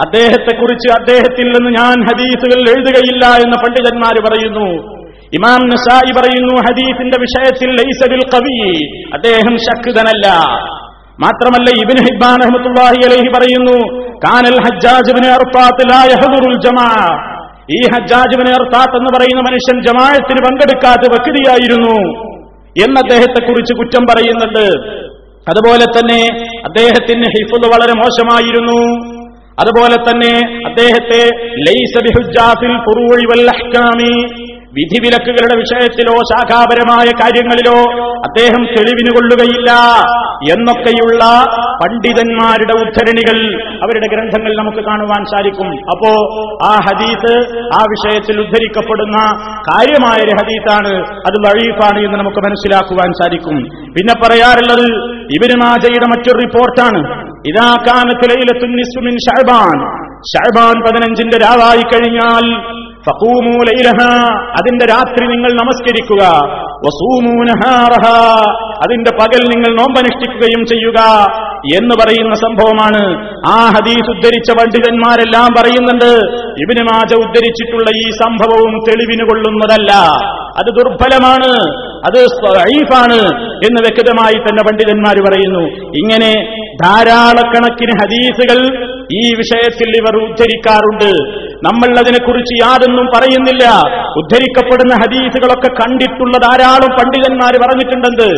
അദ്ദേഹത്തെക്കുറിച്ച് അദ്ദേഹത്തിൽ നിന്ന് ഞാൻ ഹദീസുകൾ എഴുതുകയില്ല എന്ന് പണ്ഡിതന്മാർ പറയുന്നു. ഇമാം നസായി പറയുന്നു ഹദീസിന്റെ വിഷയത്തിൽ ലൈസബിൽ കവി അദ്ദേഹം ശക്തനല്ല. മാത്രമല്ല ഇബിൻ ഹിബാൻ അഹമ്മത്തുല്ലാഹി അലൈഹി പറയുന്നു കാനൽ ഹജ്ജാജിബിന് ജമാ. ഈ ഹജ്ജാജിബിന് അർഫാത്ത് എന്ന് പറയുന്ന മനുഷ്യൻ ജമായത്തിന് പങ്കെടുക്കാത്ത വ്യക്തിയായിരുന്നു എന്ന് അദ്ദേഹത്തെക്കുറിച്ച് കുറ്റം പറയുന്നുണ്ട്. അതുപോലെ തന്നെ അദ്ദേഹത്തിന് ഹിഫുദ് വളരെ മോശമായിരുന്നു. അതുപോലെ തന്നെ അദ്ദേഹത്തെ ലൈസ വിലക്കുകളുടെ വിഷയത്തിലോ ശാഖാപരമായ കാര്യങ്ങളിലോ അദ്ദേഹം തെളിവിന് കൊള്ളുകയില്ല എന്നൊക്കെയുള്ള പണ്ഡിതന്മാരുടെ ഉദ്ധരണികൾ അവരുടെ ഗ്രന്ഥങ്ങൾ നമുക്ക് കാണുവാൻ സാധിക്കും. അപ്പോ ആ ഹദീസ് ആ വിഷയത്തിൽ ഉദ്ധരിക്കപ്പെടുന്ന കാര്യമായൊരു ഹദീസാണ്. അത് വഴീഫാണ് എന്ന് നമുക്ക് മനസ്സിലാക്കുവാൻ സാധിക്കും. പിന്നെ പറയാറുള്ളത് ഇബിന് മാജയുടെ മറ്റൊരു റിപ്പോർട്ടാണ്. ഇതാ കാനത്തിലയിലെത്തും ഷഹബാൻ ഷഹബാൻ പതിനഞ്ചിന്റെ രാവായി കഴിഞ്ഞാൽ അതിന്റെ രാത്രി നിങ്ങൾ നമസ്കരിക്കുക. അതിന്റെ പകൽ നിങ്ങൾ നോമ്പനുഷ്ഠിക്കുകയും ചെയ്യുക എന്ന് പറയുന്ന സംഭവമാണ്. ആ ഹദീസ് ഉദ്ധരിച്ച പണ്ഡിതന്മാരെല്ലാം പറയുന്നുണ്ട് ഇബിന് മാജ ഉദ്ധരിച്ചിട്ടുള്ള ഈ സംഭവവും തെളിവിന് കൊള്ളുന്നതല്ല. അത് ദുർബലമാണ് അത് ഐഫാണ് എന്ന് വ്യക്തമായി തന്നെ പണ്ഡിതന്മാർ പറയുന്നു. ഇങ്ങനെ ധാരാളക്കണക്കിന് ഹദീസുകൾ ഈ വിഷയത്തിൽ ഇവർ ഉദ്ധരിക്കാറുണ്ട്. നമ്മൾ അതിനെക്കുറിച്ച് യാതൊന്നും പറയുന്നില്ല. ഉദ്ധരിക്കപ്പെടുന്ന ഹദീസുകളൊക്കെ കണ്ടിട്ടുള്ള ധാരാളം പണ്ഡിതന്മാർ പറഞ്ഞിട്ടുണ്ടെന്ന്.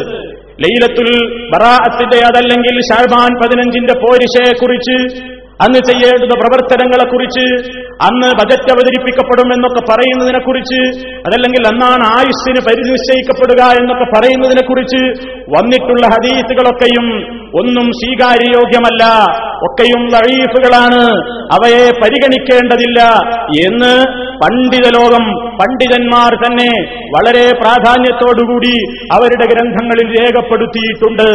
ലൈലത്തുൽ ബറാഅത്തിന്റെ അതല്ലെങ്കിൽ ഷാബാൻ പതിനഞ്ചിന്റെ പോരിശയെക്കുറിച്ച് അന്ന് ചെയ്യേണ്ടുന്ന പ്രവർത്തനങ്ങളെക്കുറിച്ച് അന്ന് ബജറ്റ് അവതരിപ്പിക്കപ്പെടും എന്നൊക്കെ പറയുന്നതിനെക്കുറിച്ച് അതല്ലെങ്കിൽ അന്നാണ് ആയുസ്സിന് പരിനിശ്ചയിക്കപ്പെടുക എന്നൊക്കെ പറയുന്നതിനെക്കുറിച്ച് വന്നിട്ടുള്ള ഹദീസുകളൊക്കെയും ഒന്നും സ്വീകാര്യയോഗ്യമല്ല. ഒക്കെയും ലഴീഫുകളാണ് അവയെ പരിഗണിക്കേണ്ടതില്ല എന്ന് പണ്ഡിത ലോകം പണ്ഡിതന്മാർ തന്നെ വളരെ പ്രാധാന്യത്തോടുകൂടി അവരുടെ ഗ്രന്ഥങ്ങളിൽ രേഖപ്പെടുത്തിയിട്ടുണ്ട്.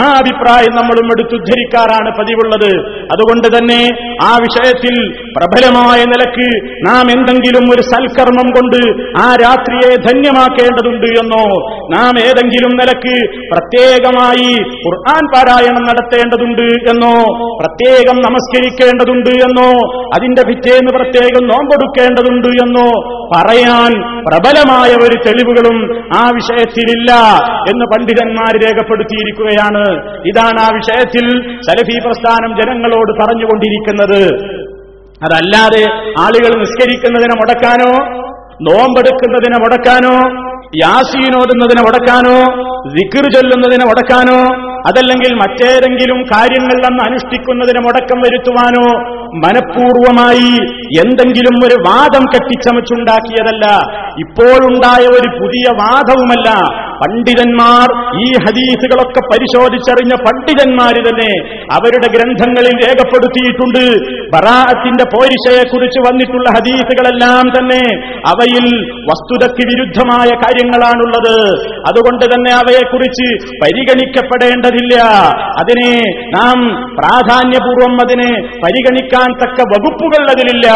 ആ അഭിപ്രായം നമ്മളും എടുത്തുദ്ധരിക്കാറാണ് പതിവുള്ളത്. അതുകൊണ്ട് തന്നെ ആ വിഷയത്തിൽ പ്രബലമായ നിലയ്ക്ക് നാം എന്തെങ്കിലും ഒരു സൽക്കർമ്മം കൊണ്ട് ആ രാത്രിയെ ധന്യമാക്കേണ്ടതുണ്ട് എന്നോ നാം ഏതെങ്കിലും നിലയ്ക്ക് പ്രത്യേകമായി ഖുർആൻ പാരായണം നടത്തേണ്ടതുണ്ട് എന്നോ പ്രത്യേകം നമസ്കരിക്കേണ്ടതുണ്ട് എന്നോ അതിന്റെ പിറ്റേന്ന് പ്രത്യേകം നോമ്പെടുക്കേണ്ടതുണ്ട് എന്നോ പറയാൻ പ്രബലമായ ഒരു തെളിവുകളും ആ വിഷയത്തിലില്ല എന്ന് പണ്ഡിതന്മാർ രേഖപ്പെടുത്തിയിരിക്കുകയാണ്. ഇതാണ് ആ വിഷയത്തിൽ സലഫി പ്രസ്ഥാനം ജനങ്ങളോട് പറഞ്ഞുകൊണ്ടിരിക്കുന്നത്. അതല്ലാതെ ആളുകൾ നിസ്കരിക്കുന്നതിനെ മുടക്കാനോ നോമ്പെടുക്കുന്നതിനെ മുടക്കാനോ യാസീനോതുന്നതിനെ മുടക്കാനോ ദിക്കർ ചൊല്ലുന്നതിനെ മുടക്കാനോ അതല്ലെങ്കിൽ മറ്റേതെങ്കിലും കാര്യങ്ങൾ അന്ന് അനുഷ്ഠിക്കുന്നതിനെ മുടക്കം വരുത്തുവാനോ മനഃപൂർവമായി എന്തെങ്കിലും ഒരു വാദം കെട്ടിച്ചമച്ചുണ്ടാക്കിയതല്ല. ഇപ്പോഴുണ്ടായ ഒരു പുതിയ വാദവുമല്ല. പണ്ഡിതന്മാർ ഈ ഹദീസുകളൊക്കെ പരിശോധിച്ചറിഞ്ഞ പണ്ഡിതന്മാര് തന്നെ അവരുടെ ഗ്രന്ഥങ്ങളിൽ രേഖപ്പെടുത്തിയിട്ടുണ്ട്. ബറാഅത്തിന്റെ പോരിശയെക്കുറിച്ച് വന്നിട്ടുള്ള ഹദീസുകളെല്ലാം തന്നെ അവയിൽ വസ്തുതയ്ക്ക് വിരുദ്ധമായ കാര്യങ്ങളാണുള്ളത്. അതുകൊണ്ട് തന്നെ അവയെക്കുറിച്ച് പരിഗണിക്കപ്പെടേണ്ടതില്ല. അതിനെ നാം പ്രാധാന്യപൂർവം അതിനെ പരിഗണിക്കാൻ തക്ക വകുപ്പുകൾ അതിലില്ല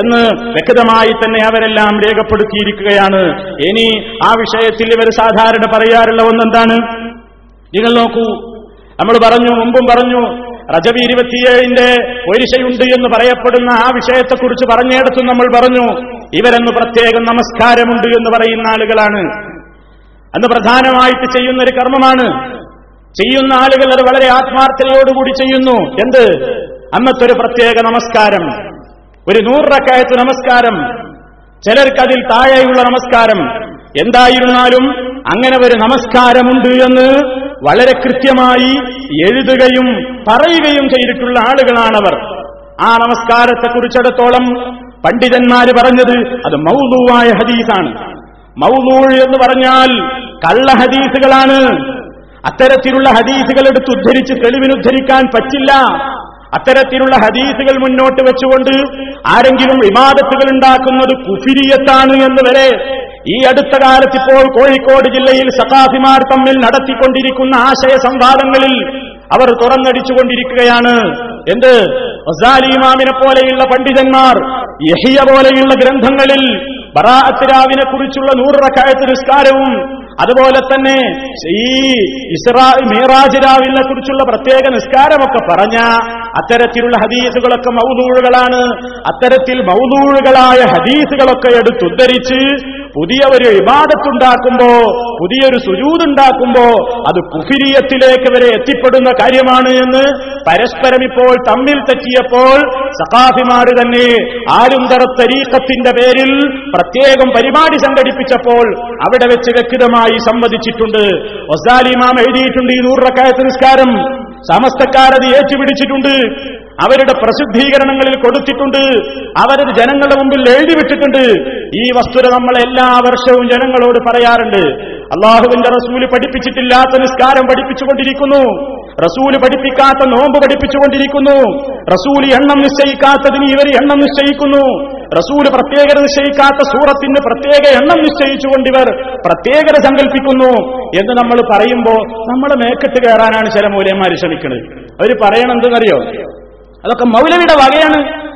എന്ന് വ്യക്തമായി തന്നെ അവരെല്ലാം രേഖപ്പെടുത്തിയിരിക്കുകയാണ്. ഇനി ആ വിഷയത്തിൽ ഇവർ സാധാരണ പറയാറുള്ള ഒന്നെന്താണ്? നിങ്ങൾ നോക്കൂ നമ്മൾ പറഞ്ഞു മുമ്പും പറഞ്ഞു റജബി ഇരുപത്തിയേഴിന്റെ ഒരിശയുണ്ട് എന്ന് പറയപ്പെടുന്ന ആ വിഷയത്തെക്കുറിച്ച് പറഞ്ഞിടത്തും നമ്മൾ പറഞ്ഞു ഇവരെന്ന് പ്രത്യേകം നമസ്കാരമുണ്ട് എന്ന് പറയുന്ന ആളുകളാണ്. അന്ന് പ്രധാനമായിട്ട് ചെയ്യുന്ന ഒരു കർമ്മമാണ് ചെയ്യുന്ന ആളുകൾ അത് വളരെ ആത്മാർത്ഥതയോടുകൂടി ചെയ്യുന്നു. എന്ത്? അന്നത്തെ ഒരു പ്രത്യേക നമസ്കാരം. ഒരു നൂറക്കായത്ത് നമസ്കാരം. ചിലർക്കതിൽ താഴെയുള്ള നമസ്കാരം. എന്തായിരുന്നാലും അങ്ങനെ ഒരു നമസ്കാരമുണ്ട് എന്ന് വളരെ കൃത്യമായി എഴുതുകയും പറയുകയും ചെയ്തിട്ടുള്ള ആളുകളാണവർ. ആ നമസ്കാരത്തെക്കുറിച്ചിടത്തോളം പണ്ഡിതന്മാര് പറഞ്ഞത് അത് മൗലൂവായ ഹദീസാണ്. മൗലൂൾ എന്ന് പറഞ്ഞാൽ കള്ള ഹദീസുകളാണ്. അത്തരത്തിലുള്ള ഹദീസുകൾ എടുത്ത് ഉദ്ധരിച്ച് തെളിവിനുദ്ധരിക്കാൻ പറ്റില്ല. അത്തരത്തിലുള്ള ഹദീസുകൾ മുന്നോട്ട് വെച്ചുകൊണ്ട് ആരെങ്കിലും വിവാദത്തുകൾ ഉണ്ടാക്കുന്നത് കുഫിരിയത്താണ് എന്ന് വരെ ഈ അടുത്ത കാലത്ത് ഇപ്പോൾ കോഴിക്കോട് ജില്ലയിൽ സഖാഫിമാർ തമ്മിൽ നടത്തിക്കൊണ്ടിരിക്കുന്ന ആശയ സംവാദങ്ങളിൽ അവർ തുറന്നടിച്ചുകൊണ്ടിരിക്കുകയാണ്. എന്ത്? ഇമാമിനെ പോലെയുള്ള പണ്ഡിതന്മാർ യഹിയ പോലെയുള്ള ഗ്രന്ഥങ്ങളിൽ ബറാഅത്തിരാവിനെ കുറിച്ചുള്ള നൂറക്കായത്ത് നിസ്കാരവും അതുപോലെ തന്നെ ഈ ഇസ്രാ മീറാജ് രാവിനെ കുറിച്ചുള്ള പ്രത്യേക നിസ്കാരമൊക്കെ പറഞ്ഞ അത്തരത്തിലുള്ള ഹദീസുകളൊക്കെ മൗദൂഴുകളാണ് അത്തരത്തിൽ മൗദൂഴുകളായ ഹദീസുകളൊക്കെ എടുത്തുദ്ധരിച്ച് പുതിയ ഒരു വിവാദത്തുണ്ടാക്കുമ്പോ പുതിയൊരു സുജൂതുണ്ടാക്കുമ്പോ അത് കുഫിരിയത്തിലേക്ക് വരെ എത്തിപ്പെടുന്ന കാര്യമാണ് എന്ന് പരസ്പരം ഇപ്പോൾ തമ്മിൽ തെറ്റിയപ്പോൾ സഖാഫിമാർ തന്നെ ആരുന്തര തരീഖത്തിന്റെ പേരിൽ പ്രത്യേകം പരിപാടി സംഘടിപ്പിച്ചപ്പോൾ അവിടെ വെച്ച് വ്യക്തിതമായി സംവദിച്ചിട്ടുണ്ട്. ഒസാലിമാം എഴുതിയിട്ടുണ്ട് ഈ നൂറക്കായത്ത് നിസ്കാരം. സമസ്തക്കാരത് ഏറ്റുപിടിച്ചിട്ടുണ്ട്. അവരുടെ പ്രസിദ്ധീകരണങ്ങളിൽ കൊടുത്തിട്ടുണ്ട്. അവരത് ജനങ്ങളുടെ മുമ്പിൽ എഴുതിവിട്ടിട്ടുണ്ട് ഈ വസ്തുത നമ്മൾ എല്ലാ വർഷവും ജനങ്ങളോട് പറയാറുണ്ട്. അള്ളാഹുവിന്റെ റസൂൽ പഠിപ്പിച്ചിട്ടില്ലാത്ത നിസ്കാരം പഠിപ്പിച്ചുകൊണ്ടിരിക്കുന്നു. റസൂൽ പഠിപ്പിക്കാത്ത നോമ്പ് പഠിപ്പിച്ചുകൊണ്ടിരിക്കുന്നു. റസൂൽ എണ്ണം നിശ്ചയിക്കാത്തതിന് ഇവർ എണ്ണം നിശ്ചയിക്കുന്നു. റസൂൽ പ്രത്യേകത നിശ്ചയിക്കാത്ത സൂറത്തിന് പ്രത്യേക എണ്ണം നിശ്ചയിച്ചുകൊണ്ടിവർ പ്രത്യേകത സങ്കല്പിക്കുന്നു എന്ന് നമ്മൾ പറയുമ്പോൾ നമ്മളെ മേക്കെട്ട് കയറാനാണ് ചില മൂലയന്മാർ ശ്രമിക്കുന്നത്. അവർ പറയണെന്തെന്നറിയോ അതൊക്കെ മൗലവിയുടെ വകയാണ്.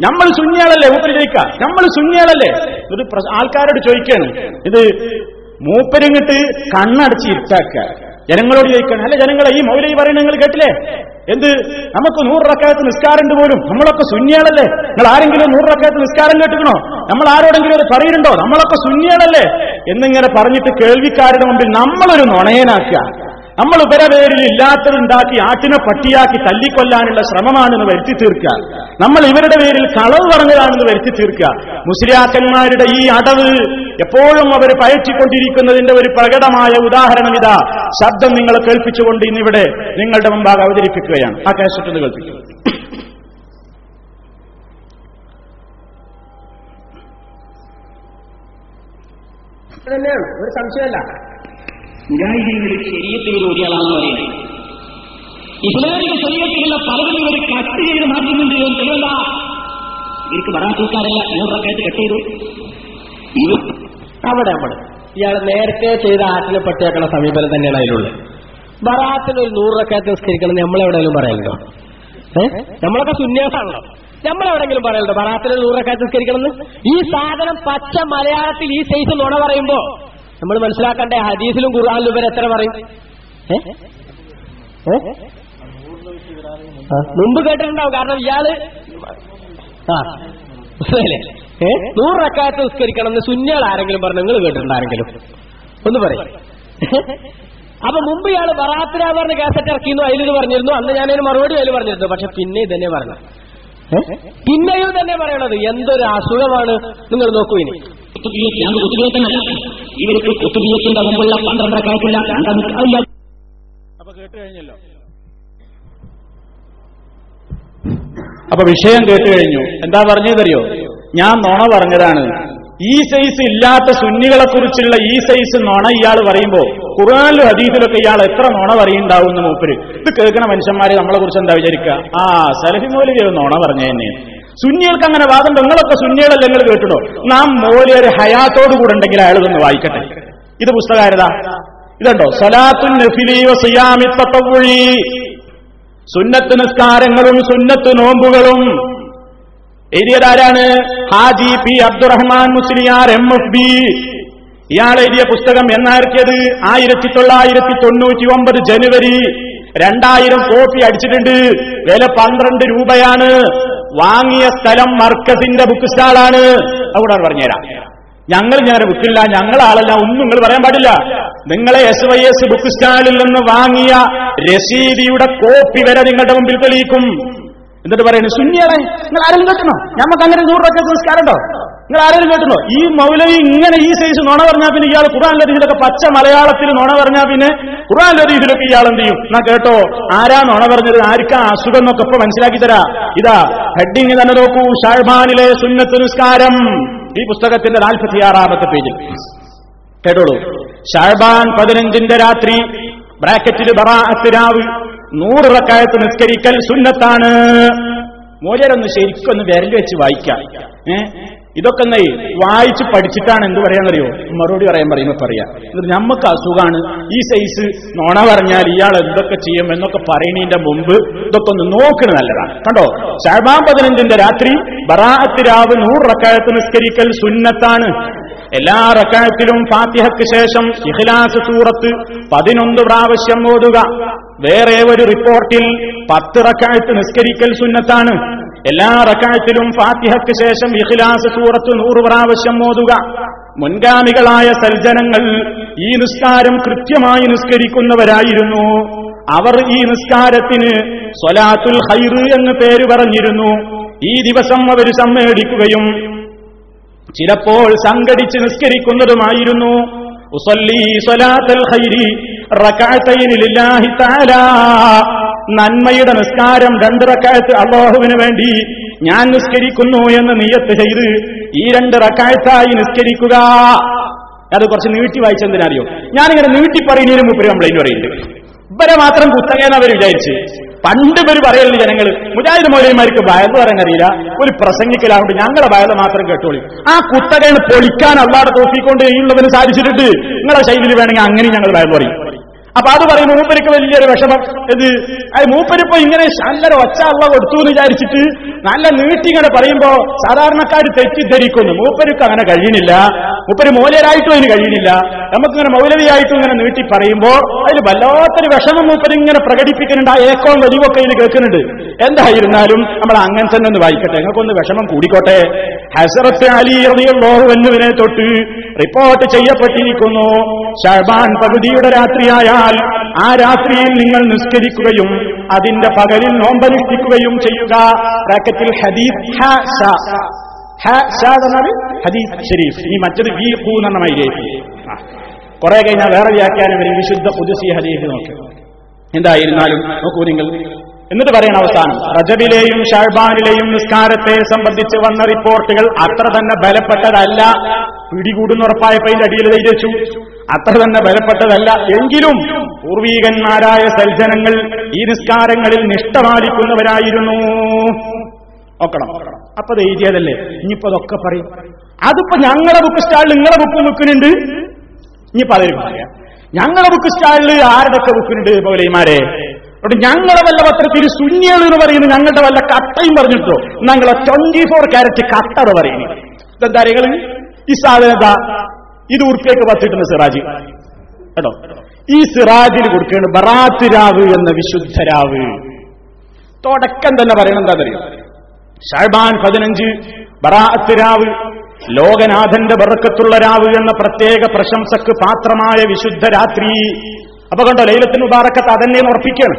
നമ്മൾ ശൂന്യാളല്ലേ മൂപ്പര് ചോദിക്ക. നമ്മൾ ശൂന്യാളല്ലേ പ്ര- ആൾക്കാരോട് ചോദിക്കാണ്. ഇത് മൂപ്പരിങ്ങിട്ട് കണ്ണടച്ച് ഇട്ടാക്ക ജനങ്ങളോട് ചോദിക്കണം. അല്ലെ ജനങ്ങളെ ഈ മൗലവി പറയുന്നത് നിങ്ങൾ കേട്ടില്ലേ? എന്ത്? നമുക്ക് നൂറക്കാലത്ത് നിസ്കാരമുണ്ട് പോലും. നമ്മളൊക്കെ ശൂന്യാളല്ലേ നിങ്ങൾ ആരെങ്കിലും നൂറക്കാലത്ത് നിസ്കാരം കേട്ടിക്കണോ നമ്മൾ ആരോടെങ്കിലും അത് പറയുന്നുണ്ടോ? നമ്മളൊക്കെ ശൂന്യാളല്ലേ എന്നിങ്ങനെ പറഞ്ഞിട്ട് കേൾവിക്കാരുടെ മുമ്പിൽ നമ്മളൊരു നുണയനാക്കുക. നമ്മൾ ഇവരപേരിൽ ഇല്ലാത്തതുണ്ടാക്കി ആട്ടിനെ പട്ടിയാക്കി തല്ലിക്കൊല്ലാനുള്ള ശ്രമമാണെന്ന് വരുത്തി തീർക്കുക. നമ്മൾ ഇവരുടെ പേരിൽ കളവ് പറഞ്ഞതാണെന്ന് വരുത്തി തീർക്കുക. മുസ്ലിയാക്കന്മാരുടെ ഈ അടവ് എപ്പോഴും അവർ പയറ്റിക്കൊണ്ടിരിക്കുന്നതിന്റെ ഒരു പ്രകടമായ ഉദാഹരണം ഇതാ. ശബ്ദം നിങ്ങളെ കേൾപ്പിച്ചുകൊണ്ട് ഇന്നിവിടെ നിങ്ങളുടെ മുമ്പാകെ അവതരിപ്പിക്കുകയാണ്. ആ കാസറ്റ് കേൾപ്പിക്കും. തന്നെയാണ്. ഒരു സംശയമല്ല. മുജാഹിദീങ്ങളിൽ ശരീരത്തിൽ ഒരാളാണെന്ന് പറയുന്നത്. ഇസ്ലാമിക ശരീരത്തിലുള്ള പലതും ഇവർ കട്ട് ചെയ്ത് മാറ്റുന്നുണ്ട് തെളിവല്ല ഇവർക്ക് വരാത്തൂക്കാരല്ല നൂറൊക്കെയായിട്ട് കട്ട് ചെയ്തു. അവിടെ അവിടെ. ഇയാൾ നേരത്തെ ചെയ്ത ആറ്റിലെ പട്ടിയാക്കുന്ന സമീപനം തന്നെയാണ് അതിലുള്ളത്. ബറാത്തിന് ഒരു നൂറ് റക്കാത്ത് നിസ്കരിക്കണം. നമ്മളെവിടെയെങ്കിലും പറയലുണ്ടോ? ഏ? നമ്മളൊക്കെ സുന്യാസാണല്ലോ. നമ്മളെവിടെങ്കിലും പറയലുണ്ടോ? ബറാത്തിന് നൂറ് റക്കാത്ത് നിസ്കരിക്കണം ഈ സാധനം പച്ച മലയാളത്തിൽ ഈ സൈസ് നുണ പറയുമ്പോ നമ്മൾ മനസ്സിലാക്കണ്ടേ ഹദീസിലും ഖുർആാനിലും ഇവർ എത്ര പറയും? മുമ്പ് കേട്ടിട്ടുണ്ടാവും. കാരണം ഇയാൾ ഏ? നൂറ് റക്കായത്ത് നിസ്കരിക്കണം എന്ന് സുന്യാൾ ആരെങ്കിലും പറഞ്ഞു നിങ്ങൾ കേട്ടിട്ടുണ്ട് ആരെങ്കിലും? ഒന്ന് പറയും. അപ്പൊ മുമ്പ് ഇയാൾ ബറാത്തിര പറഞ്ഞ് കാസറ്റ് ഇറക്കിയിരുന്നു അതിലിത് പറഞ്ഞിരുന്നു. അന്ന് ഞാനതിന് മറുപടി അതിൽ പറഞ്ഞിരുന്നു. പക്ഷെ പിന്നെ ഇതന്നെ പറഞ്ഞു? പിന്നെയും തന്നെ പറയണത്. എന്തൊരു അസുഖമാണ്? നിങ്ങൾ നോക്കൂ ഇനി. ഞാൻ കുത്തുബീയത്തിനല്ല ഇവർക്ക് കുത്തുബീയത്തിന്റെ മുമ്പുള്ള പന്ത്രണ്ടരക്കായിട്ടില്ല രണ്ടാം അതില്ല അപ്പൊ കേട്ട് കഴിഞ്ഞല്ലോ. അപ്പൊ വിഷയം കേട്ട് കഴിഞ്ഞു. എന്താ പറഞ്ഞതറിയോ? ഞാൻ നുണ പറഞ്ഞതാണ്. ഈ സൈസ് ഇല്ലാത്ത സുന്നികളെ കുറിച്ചുള്ള ഈ സൈസ് നുണ ഇയാൾ പറയുമ്പോ ഖുറാനിലും അതീതിലൊക്കെ ഇയാൾ എത്ര നുണ പറയുണ്ടാവും മൂപ്പര്. ഇത് കേൾക്കുന്ന മനുഷ്യന്മാരെ നമ്മളെ കുറിച്ച് എന്താ വിചാരിക്കുക ആ സലഫി മൗലവി നുണ പറഞ്ഞു തന്നെ സുന്നികൾക്ക് അങ്ങനെ വാദം നിങ്ങളൊക്കെ സുന്നികളല്ലേ നിങ്ങൾ കേട്ടോ നാം മോലിയൊരു ഹയാത്തോടു കൂടെ ഉണ്ടെങ്കിൽ അയാൾ ഇതൊന്ന് വായിക്കട്ടെ. ഇത് പുസ്തകാരതാ? ഇതുണ്ടോ? സലാത്തുൻ സിയാമിത്തൊഴി സുന്നത്ത് നിസ്കാരങ്ങളും സുന്നത്ത് നോമ്പുകളും. എഴുതിയതാരാണ് Haji P Abdurahman Musliyar M F B. ഇയാൾ എഴുതിയ പുസ്തകം എന്നാർക്കിയത് ആയിരത്തി തൊള്ളായിരത്തി തൊണ്ണൂറ്റി ഒമ്പത് ജനുവരി രണ്ടായിരം കോപ്പി അടിച്ചിട്ടുണ്ട്. വില പന്ത്രണ്ട് രൂപയാണ്. വാങ്ങിയ സ്ഥലം മർക്കസിന്റെ ബുക്ക് സ്റ്റാളാണ് അവിടെ പറഞ്ഞുതരാം. ഞങ്ങൾ ഞങ്ങളുടെ ബുക്കില്ല ഞങ്ങൾ ആളല്ല. ഒന്നും നിങ്ങൾ പറയാൻ പാടില്ല. നിങ്ങളെ എസ് വൈ എസ് ബുക്ക് സ്റ്റാളിൽ നിന്ന് വാങ്ങിയ രസീതിയുടെ കോപ്പി വരെ നിങ്ങളുടെ മുമ്പിൽ തെളിയിക്കും. എന്നിട്ട് പറയുന്നത് സുന്നികളെ നിങ്ങൾ ആരെങ്കിലും കേട്ടണോ ഞമ്മക്ക് അങ്ങനെ നൂറ് ഉണ്ടോ നിങ്ങൾ ആരെങ്കിലും കേട്ടുണ്ടോ ഈ മൗലവി ഇങ്ങനെ ഈ സൈസ് നുണ പറഞ്ഞാൽ പിന്നെ ഇയാൾ ഖുറാൻ ലതീഫിലൊക്കെ പച്ച മലയാളത്തിൽ നുണ പറഞ്ഞാൽ പിന്നെ ഖുറാൻ ലതീഫിലൊക്കെ ഇയാൾ എന്ത് ചെയ്യും? എന്നാ കേട്ടോ ആരാ നുണ പറഞ്ഞത്? ആർക്കാ അസുഖം എന്നൊക്കെ ഇപ്പൊ മനസ്സിലാക്കി തരാ. ഇതാ ഹെഡിങ് തന്നെ നോക്കൂ. ഷാഴ്ബാനിലെ സുന്നത്ത് നിസ്കാരം. ഈ പുസ്തകത്തിന്റെ നാൽപ്പത്തിയാറാമത്തെ പേജിൽ. കേട്ടോളൂ. ഷാഴ്ബാൻ പതിനഞ്ചിന്റെ രാത്രി ബ്രാക്കറ്റിൽ ബറാഅത്തിരാവ് നൂറ് റക്കായത്ത് നിസ്കരിക്കൽ സുന്നത്താണ്. മൂലരൊന്ന് ശരിക്കൊന്ന് വിരൽ വെച്ച് വായിക്കാം. ഏ? ഇതൊക്കെ നൈ വായിച്ച് പഠിച്ചിട്ടാണ് എന്ത് പറയാന്നറിയോ? മറുപടി പറയാൻ പറയുമ്പോ പറയാ. എന്നിട്ട് നമുക്ക് അസുഖാണ്. ഈ സൈസ് നോണ പറഞ്ഞാൽ ഇയാൾ എന്തൊക്കെ ചെയ്യും എന്നൊക്കെ പറയുന്നതിന്റെ മുമ്പ് ഇതൊക്കെ ഒന്ന് നോക്കണ നല്ലതാണ്. കണ്ടോ? ഷാബാം പതിനഞ്ചിന്റെ രാത്രി ബറാഅത്ത് രാവ് നൂറ് റക്കായത്ത് നിസ്കരിക്കൽ സുന്നത്താണ്. എല്ലാ റക്കായത്തിലും ഫാത്തിഹക്ക് ശേഷം ഇഹ്ലാസ് സൂറത്ത് പതിനൊന്ന് പ്രാവശ്യം ഓതുക. വേറെ ഒരു റിപ്പോർട്ടിൽ പത്ത് റക്കായത്ത് നിസ്കരിക്കൽ സുന്നത്താണ്. എല്ലാ റക്കായത്തിലും ഫാത്തിഹയ്ക്ക് ശേഷം ഇഖിലാസ് സൂറത്ത് നൂറ് പ്രാവശ്യം ഓതുക. മുൻഗാമികളായ സൽജനങ്ങൾ ഈ നിസ്കാരം കൃത്യമായി നിസ്കരിക്കുന്നവരായിരുന്നു. അവർ ഈ നിസ്കാരത്തിന് സ്വലാത്തുൽ ഹൈറ് എന്ന് പേര് പറഞ്ഞിരുന്നു. ഈ ദിവസം അവർ സമ്മേളിക്കുകയും ചിലപ്പോൾ സംഘടിച്ച് നിസ്കരിക്കുന്നതുമായിരുന്നു. ഉസല്ലി സ്വലാത്തൽ ഹൈരി റകഅത്തൈനി ലില്ലാഹി തആല. നന്മയുടെ നിസ്കാരം രണ്ടിറക്കാഴ്ച അള്ളാഹുവിന് വേണ്ടി ഞാൻ നിസ്കരിക്കുന്നു എന്ന് നിയത്ത് ചെയ്ത് ഈ രണ്ട് നിസ്കരിക്കുക. അത് കുറച്ച് നീട്ടി വായിച്ചെന്തിനറിയോ ഞാനിങ്ങനെ നീട്ടി പറയുന്നതിന് മുമ്പ് കംപ്ലൈന്റ് പറയുന്നുണ്ട് ഇവരെ മാത്രം കുത്തകേന്ന് അവർ വിചാരിച്ച്. പണ്ട് ഇവർ പറയുന്നത് ജനങ്ങൾ മുജാഹിദ് മൗലവിമാർക്ക് വയൽ പറയാനറിയില്ല ഒരു പ്രസംഗിക്കലാകൊണ്ട് ഞങ്ങളെ വയൽ മാത്രം കേട്ടോളി. ആ കുത്തകയാണ് പൊളിക്കാൻ അള്ളാടെ തോപ്പിക്കൊണ്ട് ചെയ്യുന്നതിന് സാധിച്ചിട്ടുണ്ട്. നിങ്ങളെ ശൈലിയിൽ വേണമെങ്കിൽ അങ്ങനെ ഞങ്ങൾ വയൽ പറയും. അപ്പൊ അത് പറയും മൂപ്പരിക്ക് വലിയൊരു വിഷമം. ഇത് അത് മൂപ്പരിപ്പോ ഇങ്ങനെ ശാന്തര ഒച്ച അള്ള കൊടുത്തു എന്ന് വിചാരിച്ചിട്ട് നല്ല നീട്ടിങ്ങനെ പറയുമ്പോ സാധാരണക്കാർ തെറ്റിദ്ധരിക്കുന്നു. മൂപ്പരിക്ക് അങ്ങനെ കഴിയുന്നില്ല. മൂപ്പര് മൂലരായിട്ടും അതിന് കഴിയുന്നില്ല. നമുക്കിങ്ങനെ മൗലവിയായിട്ടും ഇങ്ങനെ നീട്ടി പറയുമ്പോ അതിൽ വല്ലാത്തൊരു വിഷമം മൂപ്പര് ഇങ്ങനെ പ്രകടിപ്പിക്കുന്നുണ്ട്. ആ ഏക്കവും വലിവൊക്കെ ഇതിൽ കേൾക്കുന്നുണ്ട്. എന്തായിരുന്നാലും നമ്മൾ അങ്ങനെ തന്നെ ഒന്ന് വായിക്കട്ടെ. ഞങ്ങൾക്കൊന്ന് വിഷമം കൂടിക്കോട്ടെ. ഹസറത്ത് അലി റളിയല്ലാഹുവിനെ തൊട്ട് റിപ്പോർട്ട് ചെയ്യപ്പെട്ടിരിക്കുന്നു. ഷഹബാൻ പകുതിയുടെ രാത്രിയായാൽ ആ രാത്രിയിൽ നിങ്ങൾ നിസ്കരിക്കുകയും അതിന്റെ പകലിൽ നോമ്പനുഷ്ഠിക്കുകയും ചെയ്യുക. ബ്രാക്കറ്റിൽ ഹദീദ് ഹദീദ് ഷരീഫ് ഇനി മറ്റൊരു വി ഹൂ എന്ന കുറെ കഴിഞ്ഞാൽ വേറെ വ്യാഖ്യാനം വരും. വിശുദ്ധ പുതുസി ഹദീഫ് നോക്ക്. എന്തായിരുന്നാലും നോക്കൂ നിങ്ങൾ. എന്നിട്ട് പറയണ അവസാനം. റജബിലെയും ഷാഴ്ബാനിലെയും നിസ്കാരത്തെ സംബന്ധിച്ച് വന്ന റിപ്പോർട്ടുകൾ അത്ര തന്നെ ബലപ്പെട്ടതല്ല. പിടികൂടുന്നുറപ്പായപ്പോ അതിന്റെ അടിയിൽ വെച്ചു. അത്ര തന്നെ ബലപ്പെട്ടതല്ല. എങ്കിലും പൂർവീകന്മാരായ സൽജനങ്ങൾ ഈ നിസ്കാരങ്ങളിൽ നിഷ്ഠപാലിക്കുന്നവരായിരുന്നു. ഓക്കണം അപ്പൊ എഴുതിയതല്ലേ? ഇനിയിപ്പോ അതൊക്കെ പറയും. അതിപ്പോ ഞങ്ങളുടെ ബുക്ക് സ്റ്റാളിൽ നിങ്ങളുടെ ബുക്ക് നിൽക്കുന്നുണ്ട്. ഇനി പറയും പറയാം. ഞങ്ങളുടെ ബുക്ക് സ്റ്റാളിൽ ആരുടെയൊക്കെ ബുക്കിനുണ്ട് പോലെമാരെ? അവിടെ ഞങ്ങളെ വല്ല പത്രത്തിൽ സുന്യകൾ എന്ന് പറയുന്നത് ഞങ്ങളുടെ വല്ല കട്ടയും പറഞ്ഞിട്ടോ ഞങ്ങളെ ട്വന്റി ഫോർ ക്യാരറ്റ് കട്ടത് പറയുന്നത് ഇതെന്താ ഈ സാധനത ഇത് ഉറുപ്പിയൊക്കെ പത്തിട്ടുണ്ട് സിറാജ്. കേട്ടോ? ഈ സിറാജിൽ കൊടുക്കുകയാണ് ബറാത്ത് രാവ് എന്ന വിശുദ്ധ രാവ്. തുടക്കം തന്നെ പറയണം എന്താ അറിയോ ഷാബാൻ പതിനഞ്ച് ബറാത്ത് രാവ് ലോകനാഥന്റെ ബറക്കത്തുള്ള രാവ് എന്ന പ്രത്യേക പ്രശംസക്ക് പാത്രമായ വിശുദ്ധ രാത്രി. അപ്പൊ കണ്ടോ ലൈലത്തിന് മുബാറക്കത്ത് അതന്നെ ഉറപ്പിക്കണം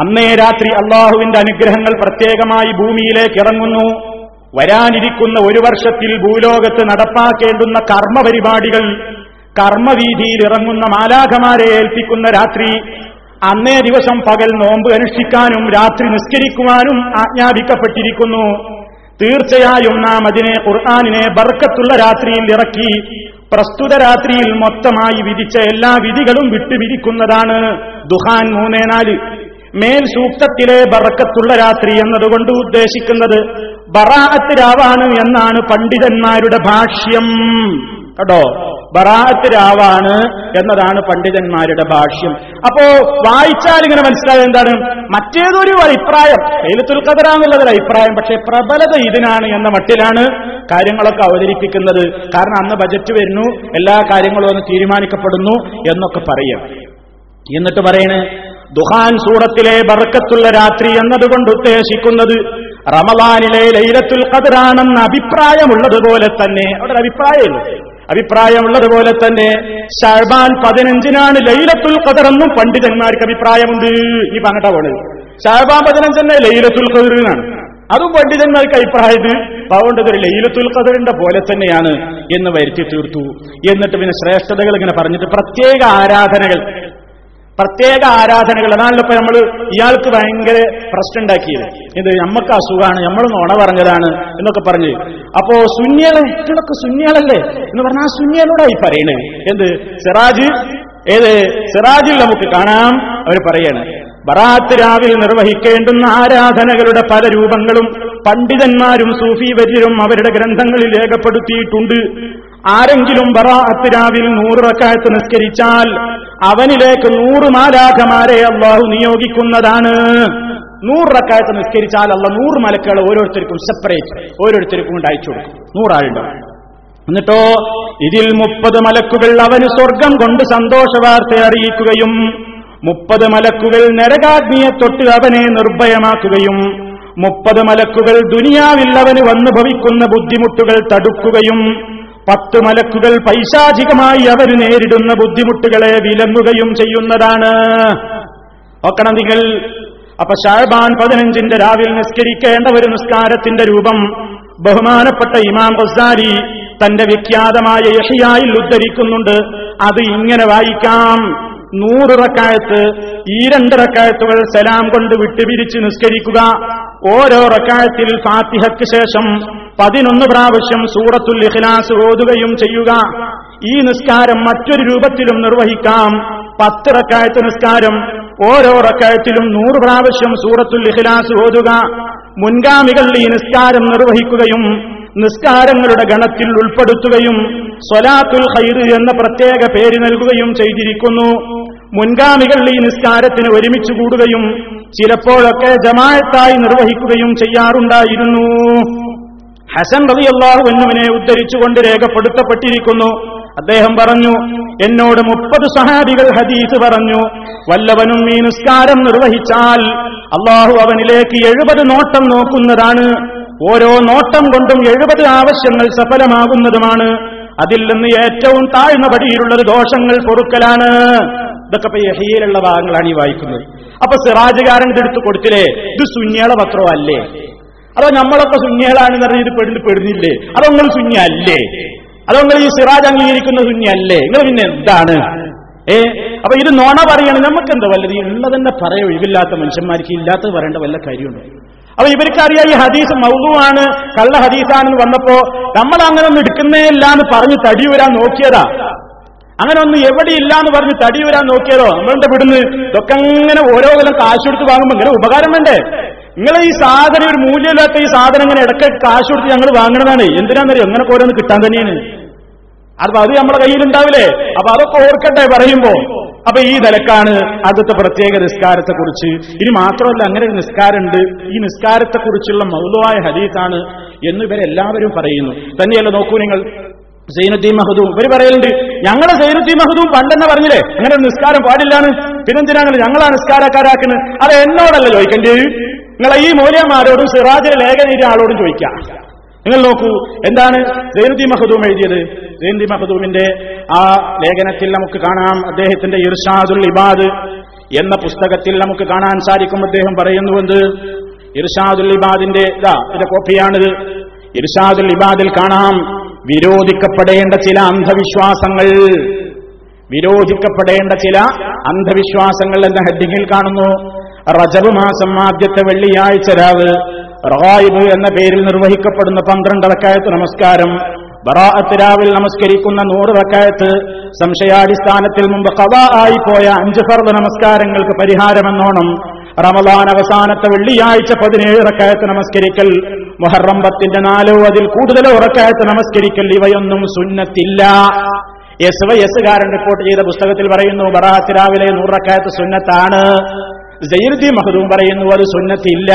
അന്നേ രാത്രി അള്ളാഹുവിന്റെ അനുഗ്രഹങ്ങൾ പ്രത്യേകമായി ഭൂമിയിലേക്ക് ഇറങ്ങുന്നു. വരാനിരിക്കുന്ന ഒരു വർഷത്തിൽ ഭൂലോകത്ത് നടപ്പാക്കേണ്ടുന്ന കർമ്മപരിപാടികൾ കർമ്മവീതിയിൽ ഇറങ്ങുന്ന മാലാഖമാരെ ഏൽപ്പിക്കുന്ന രാത്രി അന്നേ ദിവസം പകൽ നോമ്പ് അനുഷ്ഠിക്കാനും രാത്രി നിസ്കരിക്കുവാനും ആജ്ഞാപിക്കപ്പെട്ടിരിക്കുന്നു. തീർച്ചയായും നാം അതിനെ ഖുർആാനിനെ ബർക്കത്തുള്ള രാത്രിയിൽ ഇറക്കി പ്രസ്തുത രാത്രിയിൽ മൊത്തമായി വിധിച്ച എല്ലാ വിധികളും വിട്ടുവിരിക്കുന്നതാണ് ദുഹാൻ മൂന്നേ നാല്. മേൽ സൂക്തത്തിലെ ബർക്കത്തുള്ള രാത്രി എന്നതുകൊണ്ട് ഉദ്ദേശിക്കുന്നത് ബറാഅത്ത് രാവാണ് എന്നാണ് പണ്ഡിതന്മാരുടെ ഭാഷ്യം. കേട്ടോ? ബറാഅത്ത് രാവാണ് എന്നതാണ് പണ്ഡിതന്മാരുടെ ഭാഷ്യം. അപ്പോ വായിച്ചാൽ ഇങ്ങനെ മനസ്സിലായത് എന്താണ്? മറ്റേതൊരു അഭിപ്രായം. ലൈലത്തുൽ ഖദറ എന്നുള്ളതൊരു അഭിപ്രായം. പക്ഷേ പ്രബലത ഇതിനാണ് എന്ന മട്ടിലാണ് കാര്യങ്ങളൊക്കെ അവതരിപ്പിക്കുന്നത്. കാരണം അന്ന് ബജറ്റ് വരുന്നു എല്ലാ കാര്യങ്ങളും ഒന്ന് തീരുമാനിക്കപ്പെടുന്നു എന്നൊക്കെ പറയും. എന്നിട്ട് പറയണേ ദുഹാൻ സൂറത്തിലെ ബർക്കത്തുള്ള രാത്രി എന്നതുകൊണ്ട് ഉദ്ദേശിക്കുന്നത് റമദാനിലെ ലൈലത്തുൽ ഖദറാണെന്ന അഭിപ്രായമുള്ളതുപോലെ തന്നെ അവിടെ ഒരു അഭിപ്രായമുള്ളൂ അഭിപ്രായമുള്ളതുപോലെ തന്നെ ഷാബാൻ പതിനഞ്ചിനാണ് ലൈലത്തുൽ ഖദർ എന്നും പണ്ഡിതന്മാർക്ക് അഭിപ്രായമുണ്ട്. ഈ പറഞ്ഞിട്ടാ പോണത് ഷാബാൻ പതിനഞ്ചെന്നെ ലൈലത്തുൽ ഖദറിനാണ് അതും പണ്ഡിതന്മാർക്ക് അഭിപ്രായത് അതുകൊണ്ട് ഇതൊരു ലൈലത്തുൽ ഖദറിന്റെ പോലെ തന്നെയാണ് എന്ന് വരുത്തി തീർത്തു. എന്നിട്ട് പിന്നെ ശ്രേഷ്ഠതകൾ ഇങ്ങനെ പറഞ്ഞിട്ട് പ്രത്യേക ആരാധനകൾ പ്രത്യേക ആരാധനകൾ. അതാണല്ലോ ഇപ്പൊ നമ്മൾ ഇയാൾക്ക് ഭയങ്കര പ്രശ്നം ഉണ്ടാക്കിയത് ഇത് നമ്മക്ക് അസുഖമാണ് നമ്മൾ ഓണ പറഞ്ഞതാണ് എന്നൊക്കെ പറഞ്ഞ്. അപ്പോ സുന്യകളെ ഇതൊക്കെ സുന്യകളല്ലേ എന്ന് പറഞ്ഞാൽ ആ സുന്യകളോടായി പറയണേ. എന്ത്? സിറാജ് ഏത്? സിറാജിൽ നമുക്ക് കാണാം. അവർ പറയാണ് ബറാത്ത് രാവിൽ നിർവഹിക്കേണ്ടുന്ന ആരാധനകളുടെ പല രൂപങ്ങളും പണ്ഡിതന്മാരും സൂഫി വര്യരും അവരുടെ ഗ്രന്ഥങ്ങളിൽ രേഖപ്പെടുത്തിയിട്ടുണ്ട്. ആരെങ്കിലും ബറാഅത്തിരാവിൽ നൂറ് റക്കായത്ത് നിസ്കരിച്ചാൽ അവനിലേക്ക് നൂറ് മാലാഖമാരെ അള്ളാഹു നിയോഗിക്കുന്നതാണ്. നൂറ് റക്കായത്ത് നിസ്കരിച്ചാൽ അല്ല നൂറ് മലക്കുകൾ ഓരോരുത്തർക്കും സെപ്പറേറ്റ് ഓരോരുത്തർക്കും കൊണ്ട് അയച്ചു കൊടുക്കും. നൂറാളുണ്ടാവും എന്നിട്ടോ ഇതിൽ മുപ്പത് മലക്കുകൾ അവന് സ്വർഗം കൊണ്ട് സന്തോഷ വാർത്ത അറിയിക്കുകയും മുപ്പത് മലക്കുകൾ നരകാഗ്നിയെ തൊട്ട് അവനെ നിർഭയമാക്കുകയും മുപ്പത് മലക്കുകൾ ദുനിയാവിൽ അവന് വന്നു ഭവിക്കുന്ന ബുദ്ധിമുട്ടുകൾ തടുക്കുകയും പത്ത് മലക്കുകൾ പൈശാചികമായി അവർ നേരിടുന്ന ബുദ്ധിമുട്ടുകളെ വിലങ്ങുകയും ചെയ്യുന്നതാണ്. നോക്കണം നിങ്ങൾ. അപ്പൊ ഷാബാൻ പതിനഞ്ചിന്റെ രാവിലെ നിസ്കരിക്കേണ്ട ഒരു നിസ്കാരത്തിന്റെ രൂപം ബഹുമാനപ്പെട്ട ഇമാം ഗസാരി തന്റെ വിഖ്യാതമായ യഷിയായിൽ ഉദ്ധരിക്കുന്നുണ്ട്. അത് ഇങ്ങനെ വായിക്കാം. നൂറ് റക്കായത്ത് ഈ രണ്ട് റക്കായത്തുകൾ സലാം കൊണ്ട് വിട്ടുപിരിച്ച് നിസ്കരിക്കുക. ഓരോ റക്കായത്തിൽ ഫാത്തിഹയ്ക്ക് ശേഷം പതിനൊന്ന് പ്രാവശ്യം സൂറത്തുൽ ഇഖ്ലാസ് ഓതുകയും ചെയ്യുക. ഈ നിസ്കാരം മറ്റൊരു രൂപത്തിലും നിർവഹിക്കാം. പത്ത് റക്കായത്ത് നിസ്കാരം ഓരോ റക്കായത്തിലും നൂറ് പ്രാവശ്യം സൂറത്തുൽ ഇഖ്ലാസ് ഓതുക. മുൻഗാമികൾ ഈ നിസ്കാരം നിർവഹിക്കുകയും നിസ്കാരങ്ങളുടെ ഗണത്തിൽ ഉൾപ്പെടുത്തുകയും സ്വലാത്തുൽ ഖൈർ എന്ന പ്രത്യേക പേര് നൽകുകയും ചെയ്തിരിക്കുന്നു. മുൻഗാമികൾ ഈ നിസ്കാരത്തിന് ഒരുമിച്ച് കൂടുകയും ചിലപ്പോഴൊക്കെ ജമായത്തായി നിർവഹിക്കുകയും ചെയ്യാറുണ്ടായിരുന്നു. ഹസൻ റബി അള്ളാഹു എന്നുവിനെ ഉദ്ധരിച്ചുകൊണ്ട് രേഖപ്പെടുത്തപ്പെട്ടിരിക്കുന്നു. അദ്ദേഹം പറഞ്ഞു എന്നോട് മുപ്പത് സഹാബികൾ ഹദീസ് പറഞ്ഞു വല്ലവനും ഈ നിസ്കാരം നിർവഹിച്ചാൽ അള്ളാഹു അവനിലേക്ക് എഴുപത് നോട്ടം നോക്കുന്നതാണ്. ഓരോ നോട്ടം കൊണ്ടും എഴുപത് ആവശ്യങ്ങൾ സഫലമാകുന്നതുമാണ്. അതിൽ നിന്ന് ഏറ്റവും താഴ്ന്ന പടിയിലുള്ളത് ദോഷങ്ങൾ പൊറുക്കലാണ്. ഇതൊക്കെ ഇപ്പൊ യഹിയിലുള്ള ഭാഗങ്ങളാണ് ഈ വായിക്കുന്നത്. അപ്പൊ സിറാജുകാരൻ ഇതെടുത്ത് കൊടുത്തില്ലേ? ഇത് സുന്യാള പത്രമല്ലേ അതോ നമ്മളൊക്കെ സുന്യകളാണെന്ന് പറഞ്ഞ് ഇത് പെടുന്നു പെടുന്നില്ലേ? അതോ നിങ്ങൾ സുന്യ അല്ലേ അതോ നിങ്ങൾ ഈ സിറാജ് അംഗീകരിക്കുന്ന സുന്യ അല്ലേ നിങ്ങൾ പിന്നെ എന്താണ്? ഏ? അപ്പൊ ഇത് നോണ പറയണം. നമുക്ക് എന്താ വല്ലത് ഉള്ളതെന്നെ പറയ ഒഴിവില്ലാത്ത മനുഷ്യന്മാർക്ക് ഇല്ലാത്തത് പറയേണ്ട വല്ല കാര്യമുണ്ടോ? അപ്പൊ ഇവർക്കറിയാം ഈ ഹദീസ് മൗതുവാണ് കള്ള ഹദീസാണെന്ന് വന്നപ്പോ നമ്മൾ അങ്ങനെ ഒന്നും എടുക്കുന്നേ ഇല്ല എന്ന് പറഞ്ഞ് തടി വരാൻ നോക്കിയതാ. അങ്ങനെ ഒന്നും എവിടെയില്ല എന്ന് പറഞ്ഞ് തടി വരാൻ നോക്കിയതോ? നമ്മളുടെ വിടുന്ന്? ഇതൊക്കെ അങ്ങനെ ഓരോ കൊല്ലം കാശ് കൊടുത്ത് വാങ്ങുമ്പോൾ ഇങ്ങനെ ഉപകാരം വേണ്ടേ? നിങ്ങൾ ഈ സാധനം ഒരു മൂല്യമില്ലാത്ത ഈ സാധനം ഇങ്ങനെ ഇടയ്ക്ക് കാശ് കൊടുത്ത് ഞങ്ങൾ വാങ്ങണതാണ്. എന്തിനാണെന്നറിയോ അങ്ങനെ ഓരോന്ന് കിട്ടാൻ തന്നെയാണ്. അത് അത് നമ്മുടെ കയ്യിലുണ്ടാവില്ലേ? അപ്പൊ അതൊക്കെ ഓർക്കട്ടെ പറയുമ്പോ. അപ്പൊ ഈ നിലക്കാണ് അടുത്ത പ്രത്യേക നിസ്കാരത്തെ കുറിച്ച് ഇനി മാത്രമല്ല അങ്ങനെ ഒരു നിസ്കാരമുണ്ട്. ഈ നിസ്കാരത്തെ കുറിച്ചുള്ള മൗലവായ ഹദീസാണ് എന്ന് ഇവരെല്ലാവരും പറയുന്നു. തന്നെയല്ല നോക്കൂ നിങ്ങൾ. സൈനുദ്ദീൻ മഹദൂം. ഇവർ പറയലുണ്ട് ഞങ്ങളെ സൈനുദ്ദീൻ മഹദൂം പണ്ടെന്നെ പറഞ്ഞില്ലേ അങ്ങനെ ഒരു നിസ്കാരം പാടില്ലാന്ന്? പിന്നെന്തിനാണ് ഞങ്ങളാ നിസ്കാരക്കാരാക്കുന്നത് അത് എന്നോടല്ല ചോദിക്കേണ്ടി. നിങ്ങളെ ഈ മൂല്യന്മാരോടും സിറാജിലെ ലേഖനീയ ആളോടും ചോദിക്കാം. നിങ്ങൾ നോക്കൂ എന്താണ് സൈനുദ്ദീൻ മഹദൂം എഴുതിയത്? സൈനുദ്ദീൻ മഹദൂമിന്റെ ആ ലേഖനത്തിൽ നമുക്ക് കാണാം അദ്ദേഹത്തിന്റെ ഇർഷാദുൽ ഇബാദ് എന്ന പുസ്തകത്തിൽ നമുക്ക് കാണാൻ സാധിക്കും. അദ്ദേഹം പറയുന്നുവെന്ന് ഇർഷാദുൽ ഇബാദിന്റെ ഇതാ ഇതിന്റെ കോപ്പിയാണിത്. ഇർഷാദുൽ ഇബാദിൽ കാണാം വിരോധിക്കപ്പെടേണ്ട ചില അന്ധവിശ്വാസങ്ങൾ. വിരോധിക്കപ്പെടേണ്ട ചില അന്ധവിശ്വാസങ്ങൾ എന്ന ഹെഡിങ്ങിൽ കാണുന്നു. റജബ് മാസം ആദ്യത്തെ വെള്ളിയാഴ്ച രാവ് റായിബ് എന്ന പേരിൽ നിർവഹിക്കപ്പെടുന്ന പന്ത്രണ്ടടക്കായത്ത് നമസ്കാരം. ബറാഅത്ത് രാവിലെ നമസ്കരിക്കുന്ന നൂറ് റക്കായത്ത് സംശയാടിസ്ഥാനത്തിൽ മുമ്പ് കവാ ആയി പോയ അഞ്ച് ഫർദ് നമസ്കാരങ്ങൾക്ക് പരിഹാരമെന്നോണം. റമദാൻ അവസാനത്തെ വെള്ളിയാഴ്ച പതിനേഴ് റക്കായത്ത് നമസ്കരിക്കൽ മുഹറം നാലോ അതിൽ കൂടുതലോ റക്കായത്ത് നമസ്കരിക്കൽ ഇവയൊന്നും സുന്നത്തില്ല. എസ് വൈ എസുകാരൻ റിപ്പോർട്ട് ചെയ്ത പുസ്തകത്തിൽ പറയുന്നു ബറാഹത്ത് രാവിലെ നൂറക്കായത്ത് സുന്നത്താണ്. ജയിർദി മഹദൂം പറയുന്നു അത് സുന്നത്തില്ല.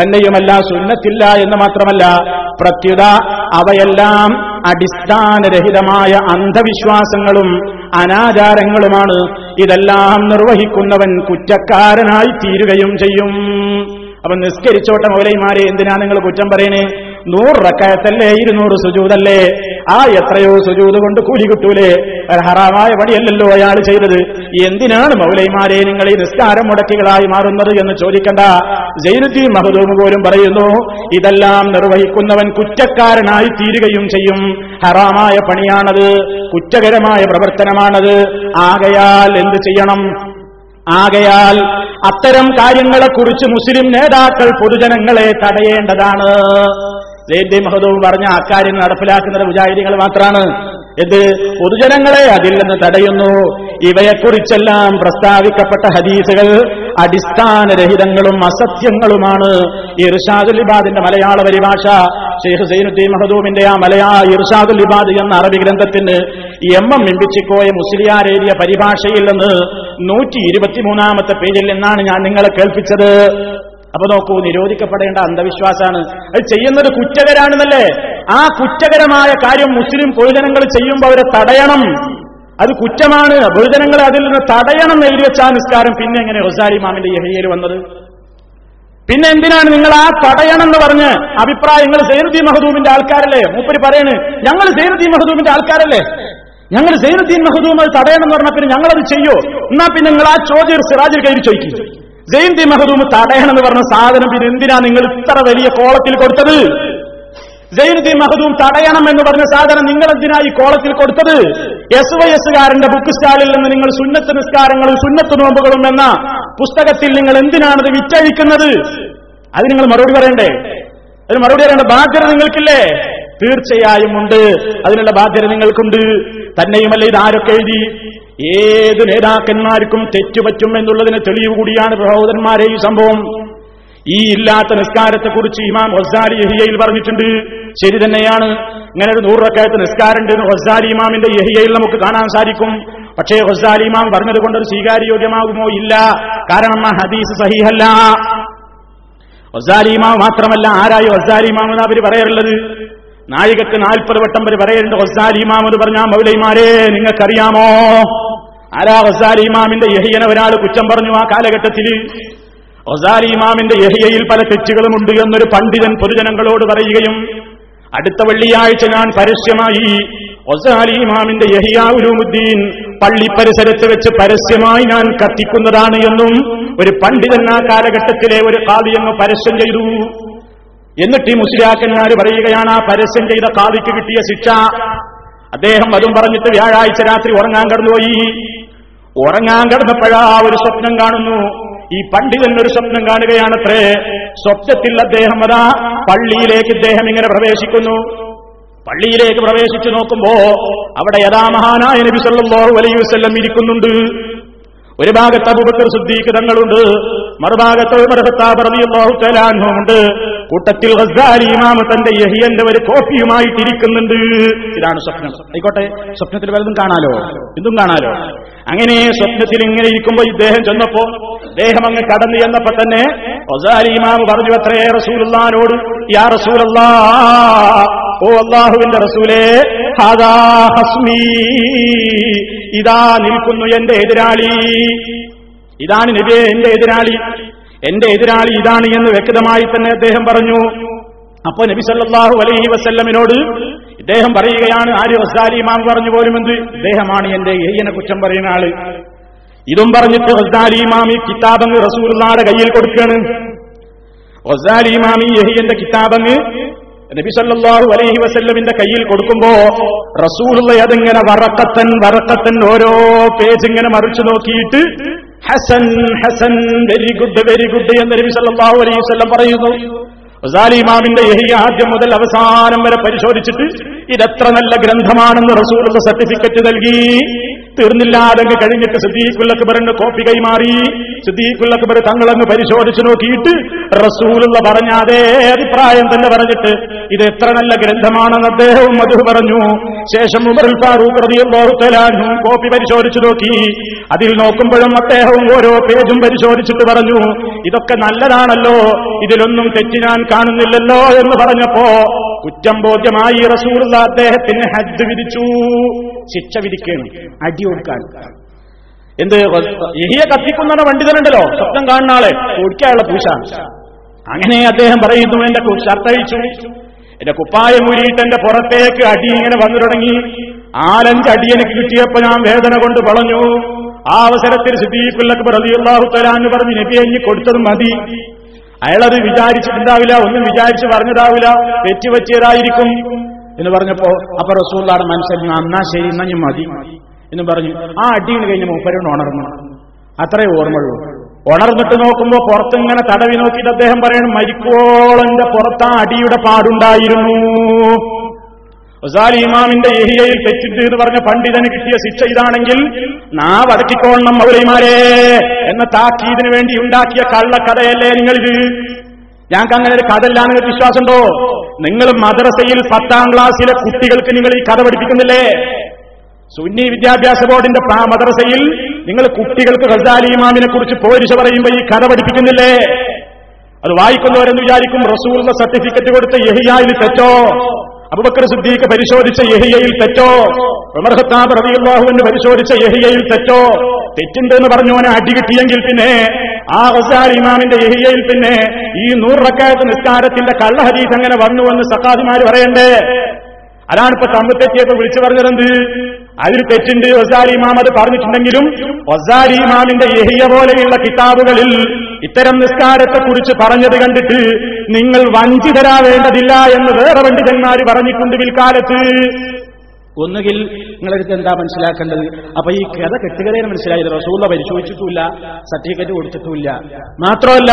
തന്നെയുമല്ല സുന്നത്തില്ല എന്ന് മാത്രമല്ല പ്രത്യുത അവയെല്ലാം അടിസ്ഥാനരഹിതമായ അന്ധവിശ്വാസങ്ങളും അനാചാരങ്ങളുമാണ്. ഇതെല്ലാം നിർവഹിക്കുന്നവൻ കുറ്റക്കാരനായി തീരുകയും ചെയ്യും. അപ്പൊ നിസ്കരിച്ചോട്ടെ മൗലൈമാരെ എന്തിനാ നിങ്ങൾ കുറ്റം പറയണേ? നൂറ് റക്കയത്തല്ലേ ഇരുന്നൂറ് സുജൂതല്ലേ? ആ എത്രയോ സുജൂത് കൊണ്ട് കൂലി കിട്ടൂലേ? ഹറാമായ പണിയല്ലല്ലോ അയാൾ ചെയ്തത്. എന്തിനാണ് മൗലൈമാരെ നിങ്ങൾ ഈ നിസ്കാരം മുടക്കികളായി മാറുന്നത് എന്ന് ചോദിക്കണ്ട. ജൈനുദ്ദീൻ മഹദൂമ് പോലും പറയുന്നു ഇതെല്ലാം നിർവഹിക്കുന്നവൻ കുറ്റക്കാരനായി തീരുകയും ചെയ്യും. ഹറാമായ പണിയാണത് കുറ്റകരമായ പ്രവർത്തനമാണത്. ആകയാൽ എന്ത് ചെയ്യണം? ആകയാൽ അത്തരം കാര്യങ്ങളെക്കുറിച്ച് മുസ്ലിം നേതാക്കൾ പൊതുജനങ്ങളെ തടയേണ്ടതാണ്. ജയന്തി മഹദവും പറഞ്ഞ അക്കാര്യം നടപ്പിലാക്കുന്നത് മുജാഹിദികൾ മാത്രമാണ്. ഇത് പൊതുജനങ്ങളെ അതിൽ നിന്ന് തടയുന്നു. ഇവയെക്കുറിച്ചെല്ലാം പ്രസ്താവിക്കപ്പെട്ട ഹദീസുകൾ അടിസ്ഥാനരഹിതങ്ങളും അസത്യങ്ങളുമാണ്. ഇർഷാദുൽ ഇബാദിന്റെ മലയാള പരിഭാഷ ഷെയ്ഖ് സൈനുദ്ദീൻ മഹദൂമിന്റെ ആ മലയാള ഇർഷാദുൽ ഇബാദ് എന്ന അറബി ഗ്രന്ഥത്തിന് എം എം മിമ്പിച്ചിക്കോയ മുസ്ലിയാർ പരിഭാഷയിൽ നിന്ന് നൂറ്റി ഇരുപത്തിമൂന്നാമത്തെ പേജിൽ നിന്നാണ് ഞാൻ നിങ്ങളെ കേൾപ്പിച്ചത്. അപ്പൊ നോക്കൂ നിരോധിക്കപ്പെടേണ്ട അന്ധവിശ്വാസമാണ്. അത് ചെയ്യുന്നത് കുറ്റകരാണെന്നല്ലേ? ആ കുറ്റകരമായ കാര്യം മുസ്ലിം പൊതുജനങ്ങൾ ചെയ്യുമ്പോൾ അവരെ തടയണം. അത് കുറ്റമാണ്. പൊതുജനങ്ങളെ അതിൽ നിന്ന് തടയണം എഴുതി വെച്ചാൽ നിസ്കാരം. പിന്നെ എങ്ങനെ റൊസാരി മാമിന്റെ യഹയിൽ വന്നത്? പിന്നെ എന്തിനാണ് നിങ്ങൾ ആ തടയണം എന്ന് പറഞ്ഞ് അഭിപ്രായങ്ങൾ സൈനുദ്ദീൻ മഹദൂമിന്റെ ആൾക്കാരല്ലേ? മൂപ്പര് പറയണ് ഞങ്ങൾ സൈനുദ്ദീൻ മഹദൂമിന്റെ ആൾക്കാരല്ലേ? ഞങ്ങൾ സൈനുദ്ദീൻ മഹദൂം അത് തടയണം എന്ന് പറഞ്ഞാൽ പിന്നെ ഞങ്ങളത് ചെയ്യോ? എന്നാ പിന്നെ നിങ്ങൾ ആ ചോദ്യം സിറാജിൽ കയറി ചോദിക്കും. ജയന്തി തടയണം എന്ന് പറഞ്ഞ സാധനം പിന്നെ എന്തിനാ നിങ്ങൾ ഇത്ര വലിയ കോളത്തിൽ കൊടുത്തത്? ജയന്തി മഹദൂം തടയണം എന്ന് പറഞ്ഞ സാധനം നിങ്ങൾ എന്തിനാ ഈ കോളത്തിൽ കൊടുത്തത്? എസ് വൈ എസുകാരന്റെ ബുക്ക് സ്റ്റാളിൽ നിന്ന് നിങ്ങൾ സുന്നത്ത് നിസ്കാരങ്ങളും സുന്നത്ത് നോമ്പുകളും എന്ന പുസ്തകത്തിൽ നിങ്ങൾ എന്തിനാണത് വിറ്റഴിക്കുന്നത്? അത് നിങ്ങൾ മറുപടി പറയണ്ടേ? അതിന് മറുപടി പറയേണ്ട ബാധ്യത നിങ്ങൾക്കില്ലേ? തീർച്ചയായും ഉണ്ട്. അതിനുള്ള ബാധ്യത നിങ്ങൾക്കുണ്ട്. തന്നെയുമല്ല ഇത് ആരൊക്കെ എഴുതി? ഏത് നേതാക്കന്മാർക്കും തെറ്റുപറ്റും എന്നുള്ളതിന് തെളിവ് കൂടിയാണ് സഹോദരന്മാരെ ഈ സംഭവം. ഈ ഇല്ലാത്ത നിസ്കാരത്തെക്കുറിച്ച് ഇമാം ഹസാരി യഹിയയിൽ പറഞ്ഞിട്ടുണ്ട്. ശരി തന്നെയാണ്. ഇങ്ങനെ ഒരു നൂറക്കാലത്ത് നിസ്കാരമുണ്ട് ഹസാരി ഇമാമിന്റെ യഹിയയിൽ നമുക്ക് കാണാൻ സാധിക്കും. പക്ഷേ ഹസാരി ഇമാം പറഞ്ഞത് കൊണ്ട് ഒരു സ്വീകാര്യോഗ്യമാകുമോ ഇല്ല. കാരണം ആ ഹദീസ് സഹിഹല്ല. ഹസാരി ഇമാം മാത്രമല്ല ആരായി ഹസാരി ഇമാം എന്നാ അവർ പറയാറുള്ളത്? നാഴികക്ക് നാൽപ്പത് വട്ടം വരെ പറയേണ്ട ഹൊസാരി ഇമാം എന്ന് പറഞ്ഞ മൗലൈമാരെ നിങ്ങൾക്കറിയാമോ? ആരാ ഹൊസാരി ഇമാമിന്റെ യഹിയനെ ഒരാൾ കുറ്റം പറഞ്ഞു ആ കാലഘട്ടത്തിൽ ഒസാരി ഇമാമിന്റെ യഹിയയിൽ പല തെറ്റുകളുമുണ്ട് എന്നൊരു പണ്ഡിതൻ പൊതുജനങ്ങളോട് പറയുകയും അടുത്ത വെള്ളിയാഴ്ച ഞാൻ പരസ്യമായി ഒസാലി ഇമാമിന്റെ യഹിയാവുലുമുദ്ദീൻ പള്ളി പരിസരത്ത് വെച്ച് പരസ്യമായി ഞാൻ കത്തിക്കുന്നതാണ് എന്നും ഒരു പണ്ഡിതൻ ആ കാലഘട്ടത്തിലെ ഒരു കാവ്യങ്ങ് പരസ്യം ചെയ്തു. എന്നിട്ട് ഈ മുസ്ലിയാക്കന്മാർ പറയുകയാണ് ആ പരസ്യം ചെയ്ത കാവിക്ക് കിട്ടിയ ശിക്ഷ. അദ്ദേഹം അതും പറഞ്ഞിട്ട് വ്യാഴാഴ്ച രാത്രി ഉറങ്ങാൻ കടന്നുപോയി ഉറങ്ങാൻ കിടന്നപ്പോഴാ ഒരു സ്വപ്നം കാണുന്നു. ഈ പണ്ഡിതൻ ഒരു സ്വപ്നം കാണുകയാണത്രേ. സ്വപ്നത്തിൽ അദ്ദേഹം അതാ പള്ളിയിലേക്ക് ഇദ്ദേഹം ഇങ്ങനെ പ്രവേശിക്കുന്നു. പള്ളിയിലേക്ക് പ്രവേശിച്ചു നോക്കുമ്പോ അവിടെ യഥാ മഹാനായ നബി സല്ലല്ലാഹു അലൈഹി വസല്ലം ഇരിക്കുന്നുണ്ട്. ഒരു ഭാഗത്ത് അബൂബക്കർ സിദ്ദീഖ് തങ്ങളുണ്ട്. മറുഭാഗത്ത് ഉമർ ഖത്താബ് റളിയല്ലാഹു അൻഹുമുണ്ട് കൂട്ടത്തിൽ ഗസ്സാലി ഇമാമ തന്റെ യഹിയന്റെ ഒരു കോപ്പിയുമായിട്ടിരിക്കുന്നുണ്ട്. ഇതാണ് സ്വപ്നം. ആയിക്കോട്ടെ സ്വപ്നത്തിൽ വലതും കാണാലോ? എന്തും കാണാലോ? അങ്ങനെ സ്വപ്നത്തിൽ ഇങ്ങനെ ഇരിക്കുമ്പോ ഇദ്ദേഹം ചെന്നപ്പോ അദ്ദേഹം അങ്ങ് കടന്നു ചെന്നപ്പോ തന്നെ ഗസ്സാലി ഇമാമ് പറഞ്ഞു അത്രേ റസൂലുള്ളാനോട് യാ റസൂലല്ലാ ഓ അള്ളാഹുവിന്റെ റസൂലേ ഹാദാ ഹസ്മി ഇതാ നിൽക്കുന്നു എന്റെ എതിരാളി ഇതാണ് നബിയെ എന്റെ എതിരാളി എന്റെ എതിരാളി ഇതാണ് എന്ന് വ്യക്തമായി തന്നെ അദ്ദേഹം പറഞ്ഞു. അപ്പൊ നബി സല്ലല്ലാഹു അലൈഹി വസ്ല്ലമിനോട് ഇദ്ദേഹം പറയുകയാണ് ആര്യ വസാലി ഇമാം പറഞ്ഞു പോലും എന്ത് ഇദ്ദേഹമാണ് എന്റെ ഏയ്യനെ കുറ്റം പറയുന്ന ആൾ. ഇതും പറഞ്ഞിട്ട് വസാലി ഇമാം ഈ കിതാബങ്ങ് റസൂർനാടെ കയ്യിൽ കൊടുക്കുകയാണ്. വസാലി ഇമാം ഈ യഹിയന്റെ കിതാബങ്ങ് നബി സല്ലല്ലാഹു അലൈഹി വസല്ലമിന്റെ കയ്യിൽ കൊടുക്കുമ്പോ റസൂലുള്ള അതിങ്ങനെ വറക്കത്തൻ വറക്കത്തൻ ഓരോ പേജ് ഇങ്ങനെ മറിച്ചു നോക്കിയിട്ട് Hasan Hasan very good very good എന്ന് നബി സല്ലല്ലാഹു അലൈഹി വസല്ലം പറയുന്നു. ഗസാലി ഇമാമിന്റെ യഹി ആദ്യം മുതൽ അവസാനം വരെ പരിശോധിച്ചിട്ട് ഇതെത്ര നല്ല ഗ്രന്ഥമാണെന്ന് റസൂലുള്ള സർട്ടിഫിക്കറ്റ് നൽകി. തീർന്നില്ലാതെ കഴിഞ്ഞിട്ട് സിദ്ദീഖുൽ അക്ബറിന്റെ കോപ്പി കൈമാറി. സിദ്ദീഖുൽ അക്ബർ തങ്ങളങ്ങ് പരിശോധിച്ചു നോക്കിയിട്ട് റസൂലുള്ള പറഞ്ഞ അതേ അഭിപ്രായം തന്നെ പറഞ്ഞിട്ട് ഇത് എത്ര നല്ല ഗ്രന്ഥമാണെന്ന് അദ്ദേഹവും മധു പറഞ്ഞു. ശേഷം ഉമറുൽ ഫാറൂഖ് തആല കോപ്പി പരിശോധിച്ചു നോക്കി. അതിൽ നോക്കുമ്പോഴും അദ്ദേഹവും ഓരോ പേജും പരിശോധിച്ചിട്ട് പറഞ്ഞു ഇതൊക്കെ നല്ലതാണല്ലോ ഇതിലൊന്നും തെറ്റ് ഞാൻ കാണുന്നില്ലല്ലോ എന്ന് പറഞ്ഞപ്പോ കുറ്റം ബോധ്യമായി റസൂറുള്ള അദ്ദേഹത്തിന് ഹജ്ജ് വിധിച്ചു. ശിക്ഷ വിധിക്കണം അടി കൊടുക്കാൻ. എന്ത്? ഇഹിയ കത്തിക്കുന്ന പണ്ഡിതനുണ്ടല്ലോ സ്വപ്നം കാണുന്ന ആളെ ഒടിക്കാനുള്ള പൂശ അങ്ങനെ അദ്ദേഹം പറയുന്നു എന്റെ ഷർട്ട് അഴിച്ചു എന്റെ കുപ്പായം ഊരിയിട്ട് എന്റെ പുറത്തേക്ക് അടി ഇങ്ങനെ വന്നു തുടങ്ങി. അടി എനിക്ക് കിട്ടിയപ്പോ ഞാൻ വേദന കൊണ്ട് പറഞ്ഞു ആ അവസരത്തിൽ സിദ്ദീഖുല്ലക്ക് എന്ന് പറഞ്ഞ് നബി അഞ്ഞി കൊടുത്തത് മതി. അയാളത് വിചാരിച്ചിട്ടുണ്ടാവില്ല ഒന്നും വിചാരിച്ച് പറഞ്ഞതാവില്ല തെറ്റുപറ്റിയതായിരിക്കും എന്ന് പറഞ്ഞപ്പോ അപ്പൊ റസൂള്ളാടെ മനസ്സിൽ അന്നാ ശരി എന്നാ ഞാൻ മതി എന്ന് പറഞ്ഞു ആ അടിയിൽ കഴിഞ്ഞ് മൂപ്പരോട് ഉണർന്നു. അത്രേ ഓർമ്മയുള്ളൂ. ഉണർന്നിട്ട് നോക്കുമ്പോ പുറത്തിങ്ങനെ തടവി നോക്കിയിട്ട് അദ്ദേഹം പറയണം മരിക്കോളന്റെ പുറത്ത് ആ അടിയുടെ പാടുണ്ടായിരുന്നു. ഒസാലി ഇമാമിന്റെ ഏഹിയയിൽ തെറ്റിട്ട് എന്ന് പറഞ്ഞ പണ്ഡിതന് കിട്ടിയ ശിക്ഷ ഇതാണെങ്കിൽ നാവ് അടക്കിക്കോളണം മൗലൈമാരെ എന്ന താക്കീതിന് വേണ്ടി ഉണ്ടാക്കിയ കള്ളക്കഥയല്ലേ നിങ്ങളിത്? ഞങ്ങൾക്ക് അങ്ങനെ ഒരു കഥയില്ലാന്ന് വിശ്വാസമുണ്ടോ? നിങ്ങൾ മദ്രസയിൽ പത്താം ക്ലാസ്സിലെ കുട്ടികൾക്ക് നിങ്ങൾ ഈ കഥ പഠിപ്പിക്കുന്നില്ലേ? സുന്നി വിദ്യാഭ്യാസ ബോർഡിന്റെ മദ്രസയിൽ നിങ്ങൾ കുട്ടികൾക്ക് ഹസാലി ഇമാമിനെ കുറിച്ച് പോരിശ പറയുമ്പോ ഈ കഥ പഠിപ്പിക്കുന്നില്ലേ? അത് വായിക്കുന്നവരെന്ന് വിചാരിക്കും റസൂലിന്റെ സർട്ടിഫിക്കറ്റ് കൊടുത്ത് യഹിയായിൽ തെറ്റോ? അബുബക്കർ സിദ്ദീഖ് പരിശോധിച്ച യഹിയയിൽ തെറ്റോ? വിമർഹത്താ പ്രതിയുള്ളാഹുവിന് പരിശോധിച്ച യഹിയയിൽ തെറ്റോ? തെറ്റുണ്ടെന്ന് പറഞ്ഞവനെ അടി കിട്ടിയെങ്കിൽ പിന്നെ ആ ഹസാൽ ഇമാമിന്റെ യഹിയയിൽ പിന്നെ ഈ നൂറക്കാലത്ത് നിസ്കാരത്തിന്റെ കള്ള ഹദീസ് അങ്ങനെ വന്നുവെന്ന് സക്കാദിമാര് പറയണ്ടേ? അതാണ് ഇപ്പൊ തമ്മിൽ തെറ്റിയപ്പോ വിളിച്ചു പറഞ്ഞതെന്ത്? അതിൽ തെറ്റുണ്ട് ഒസാരി ഇമാം അത് പറഞ്ഞിട്ടുണ്ടെങ്കിലും ഒസാരി ഇമാമിന്റെ എഹിയ പോലെയുള്ള കിതാബുകളിൽ ഇത്തരം നിസ്കാരത്തെക്കുറിച്ച് പറഞ്ഞത് കണ്ടിട്ട് നിങ്ങൾ വഞ്ചിതരാവേണ്ടതില്ല എന്ന് വേറെ പണ്ഡിതന്മാര് പറഞ്ഞിട്ടുണ്ട് വിൽക്കാലത്ത് ഒന്നുകിൽ നിങ്ങളെടുത്ത് എന്താ മനസ്സിലാക്കേണ്ടത്? അപ്പൊ ഈ കഥ കെട്ടുകഥയെ മനസ്സിലായത് റസൂള്ള പരിശോധിച്ചിട്ടുമില്ല സർട്ടിഫിക്കറ്റ് കൊടുത്തിട്ടില്ല മാത്രമല്ല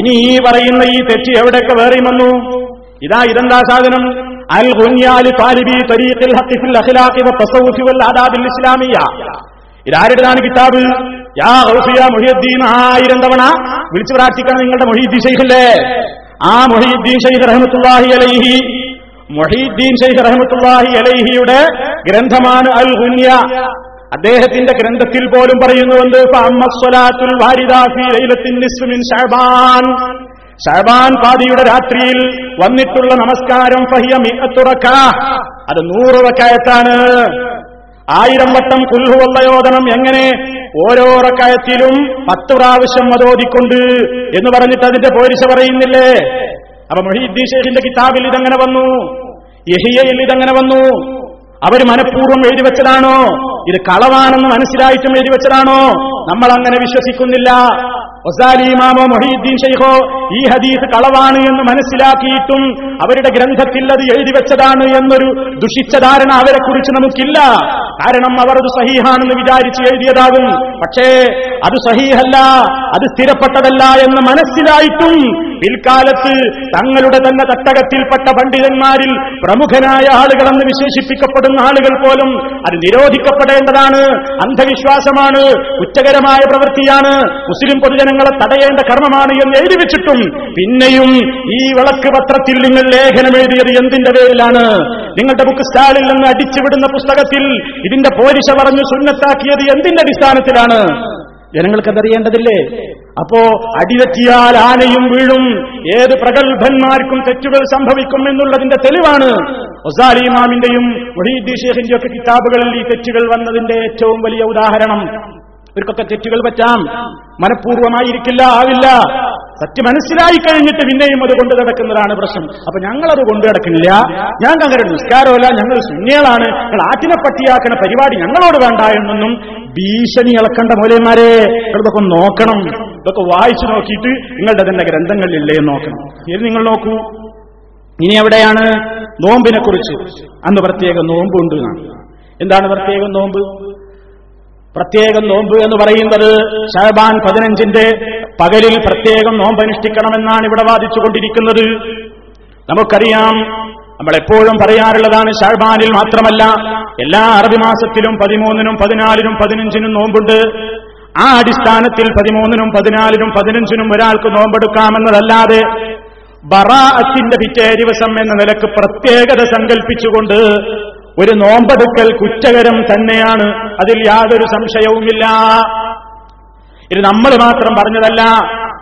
ഇനി ഈ പറയുന്ന ഈ തെറ്റ് എവിടെയൊക്കെ വേറെയും വന്നു? ഇതാ ഇതെന്താ സാധനം? അൽ താലിബി തരീഖിൽ ഇസ്ലാമിയ. ഇതാരുടേതാണ് കിതാബ്? യാ മുഹിയുദ്ദീൻ ആയിരം തവണ വിളിച്ചു പ്രാർത്ഥിക്കണം നിങ്ങളുടെ മൊഹീദ്ദീൻ ഷെയ്ഖല്ലേ ആ മൊഹീദ്ദീൻ ഷെയ്ഖ് റഹ്മത്തുള്ളാഹി അലൈഹി മൊഹീദ്ദീൻ ഷെയ്ഖ് റഹ്മത്തുള്ളാഹി അലൈഹിയുടെ ഗ്രന്ഥമാണ് അൽ ഗുന്യ അദ്ദേഹത്തിന്റെ ഗ്രന്ഥത്തിൽ പോലും പറയുന്നുണ്ട് ഷഹബാൻ പാതിയുടെ രാത്രിയിൽ വന്നിട്ടുള്ള നമസ്കാരം ഫഹിയ മിഅത്തുറക്ക. അത് നൂറ് റക്കായത്താണ്. ആയിരം വട്ടം കുൽഹുവള്ളയോധനം എങ്ങനെ ഓരോ റക്കായത്തിലും പത്ത് പ്രാവശ്യം അതോദിക്കൊണ്ട് എന്ന് പറഞ്ഞിട്ട് അതിന്റെ പോരിശ പറയുന്നില്ലേ? അപ്പൊ മൊഹീദ്ദീൻ കിതാബിൽ ഇതങ്ങനെ വന്നു? യഹിയയിൽ ഇതങ്ങനെ വന്നു? അവർ മനഃപൂർവം എഴുതി വെച്ചതാണോ? ഇത് കളവാണെന്ന് മനസ്സിലായിട്ടും എഴുതി വെച്ചതാണോ? നമ്മൾ അങ്ങനെ വിശ്വസിക്കുന്നില്ല. ഒസാലി ഇമാമോ മൊഹീദ്ദീൻ ഷെയ്ഖോ ഈ ഹദീസ് കളവാണ് എന്ന് മനസ്സിലാക്കിയിട്ടും അവരുടെ ഗ്രന്ഥത്തിൽ അത് എഴുതി വെച്ചതാണ് എന്നൊരു ദുഷിച്ച ധാരണ അവരെ കുറിച്ച് നമുക്കില്ല. കാരണം അവർ അത് സഹീഹാണെന്ന് വിചാരിച്ച് എഴുതിയതാകും. പക്ഷേ അത് സഹീഹല്ല അത് സ്ഥിരപ്പെട്ടതല്ല എന്ന് മനസ്സിലായിട്ടും പിൽക്കാലത്ത് തങ്ങളുടെ തന്നെ തട്ടകത്തിൽപ്പെട്ട പണ്ഡിതന്മാരിൽ പ്രമുഖനായ ആളുകളെന്ന് വിശേഷിപ്പിക്കപ്പെടുന്ന ആളുകൾ പോലും അത് നിരോധിക്കപ്പെടേണ്ടതാണ് അന്ധവിശ്വാസമാണ്. കുറ്റകരമായ പ്രവൃത്തിയാണ്. മുസ്ലിം പൊതുജനങ്ങളെ തടയേണ്ട കർമ്മമാണ് എന്ന് എഴുതി വെച്ചിട്ടും പിന്നെയും ഈ വിളക്ക് പത്രത്തിൽ നിങ്ങൾ ലേഖനം എഴുതിയത് എന്തിന്റെ പേരിലാണ്? നിങ്ങളുടെ ബുക്ക് സ്റ്റാളിൽ നിന്ന് അടിച്ചുവിടുന്ന പുസ്തകത്തിൽ ഇതിന്റെ പോലിശ പറഞ്ഞു സുന്നത്താക്കിയത് എന്തിന്റെ അടിസ്ഥാനത്തിലാണ്? ജനങ്ങൾക്കതറിയേണ്ടതില്ലേ അപ്പോ അടിതെറ്റിയാൽ ആനയും വീഴും. ഏത് പ്രഗത്ഭന്മാർക്കും തെറ്റുകൾ സംഭവിക്കും എന്നുള്ളതിന്റെ തെളിവാണ്. ഒസാലി ഇമാമിന്റെയും മൊഹീദ്ദീൻ ഷേഖിന്റെ ഒക്കെ കിതാബുകളിൽ ഈ തെറ്റുകൾ വന്നതിന്റെ ഏറ്റവും വലിയ ഉദാഹരണം. ഇവർക്കൊക്കെ തെറ്റുകൾ പറ്റാം. മനഃപൂർവമായിരിക്കില്ല ആവില്ല. സത്യം മനസ്സിലായി കഴിഞ്ഞിട്ട് പിന്നെയും അത് കൊണ്ടു നടക്കുന്നതാണ് പ്രശ്നം. അപ്പൊ ഞങ്ങളത് കൊണ്ടു നടക്കുന്നില്ല. ഞാൻ അങ്ങനെ നിസ്കാരമല്ല ഞങ്ങൾ ശൂന്യകളാണ്. ഞങ്ങൾ ആറ്റിനെ പട്ടിയാക്കണ പരിപാടി ഞങ്ങളോട് വേണ്ട എന്നൊന്നും ഭീഷണി ഇളക്കേണ്ട മൂലയന്മാരെ ഇതൊക്കെ നോക്കണം. ഇതൊക്കെ വായിച്ചു നോക്കിയിട്ട് നിങ്ങളുടെ തന്നെ ഗ്രന്ഥങ്ങളിലില്ലേ എന്ന് നോക്കണം. ഇനി നിങ്ങൾ നോക്കൂ. ഇനി എവിടെയാണ് നോമ്പിനെ കുറിച്ച് അന്ന് പ്രത്യേക നോമ്പുണ്ട്. എന്താണ് പ്രത്യേകം നോമ്പ്? പ്രത്യേകം നോമ്പ് എന്ന് പറയുന്നത് ഷഹബാൻ പതിനഞ്ചിന്റെ പകലിൽ പ്രത്യേകം നോമ്പ് അനുഷ്ഠിക്കണമെന്നാണ് ഇവിടെ വാദിച്ചുകൊണ്ടിരിക്കുന്നത്. നമുക്കറിയാം നമ്മൾ എപ്പോഴും പറയാറുള്ളതാണ് ഷഹബാനിൽ മാത്രമല്ല എല്ലാ അറബി മാസത്തിലും പതിമൂന്നിനും പതിനാലിനും പതിനഞ്ചിനും നോമ്പുണ്ട്. ആ അടിസ്ഥാനത്തിൽ പതിമൂന്നിനും പതിനാലിനും പതിനഞ്ചിനും ഒരാൾക്ക് നോമ്പെടുക്കാമെന്നതല്ലാതെ ബറാഅത്തിന്റെ പിറ്റേ ദിവസം എന്ന നിലയ്ക്ക് പ്രത്യേകത സങ്കല്പിച്ചുകൊണ്ട് ഒരു നോമ്പെടുക്കൽ കുറ്റകരം തന്നെയാണ്. അതിൽ യാതൊരു സംശയവുമില്ല. ഇത് നമ്മൾ മാത്രം പറഞ്ഞതല്ല.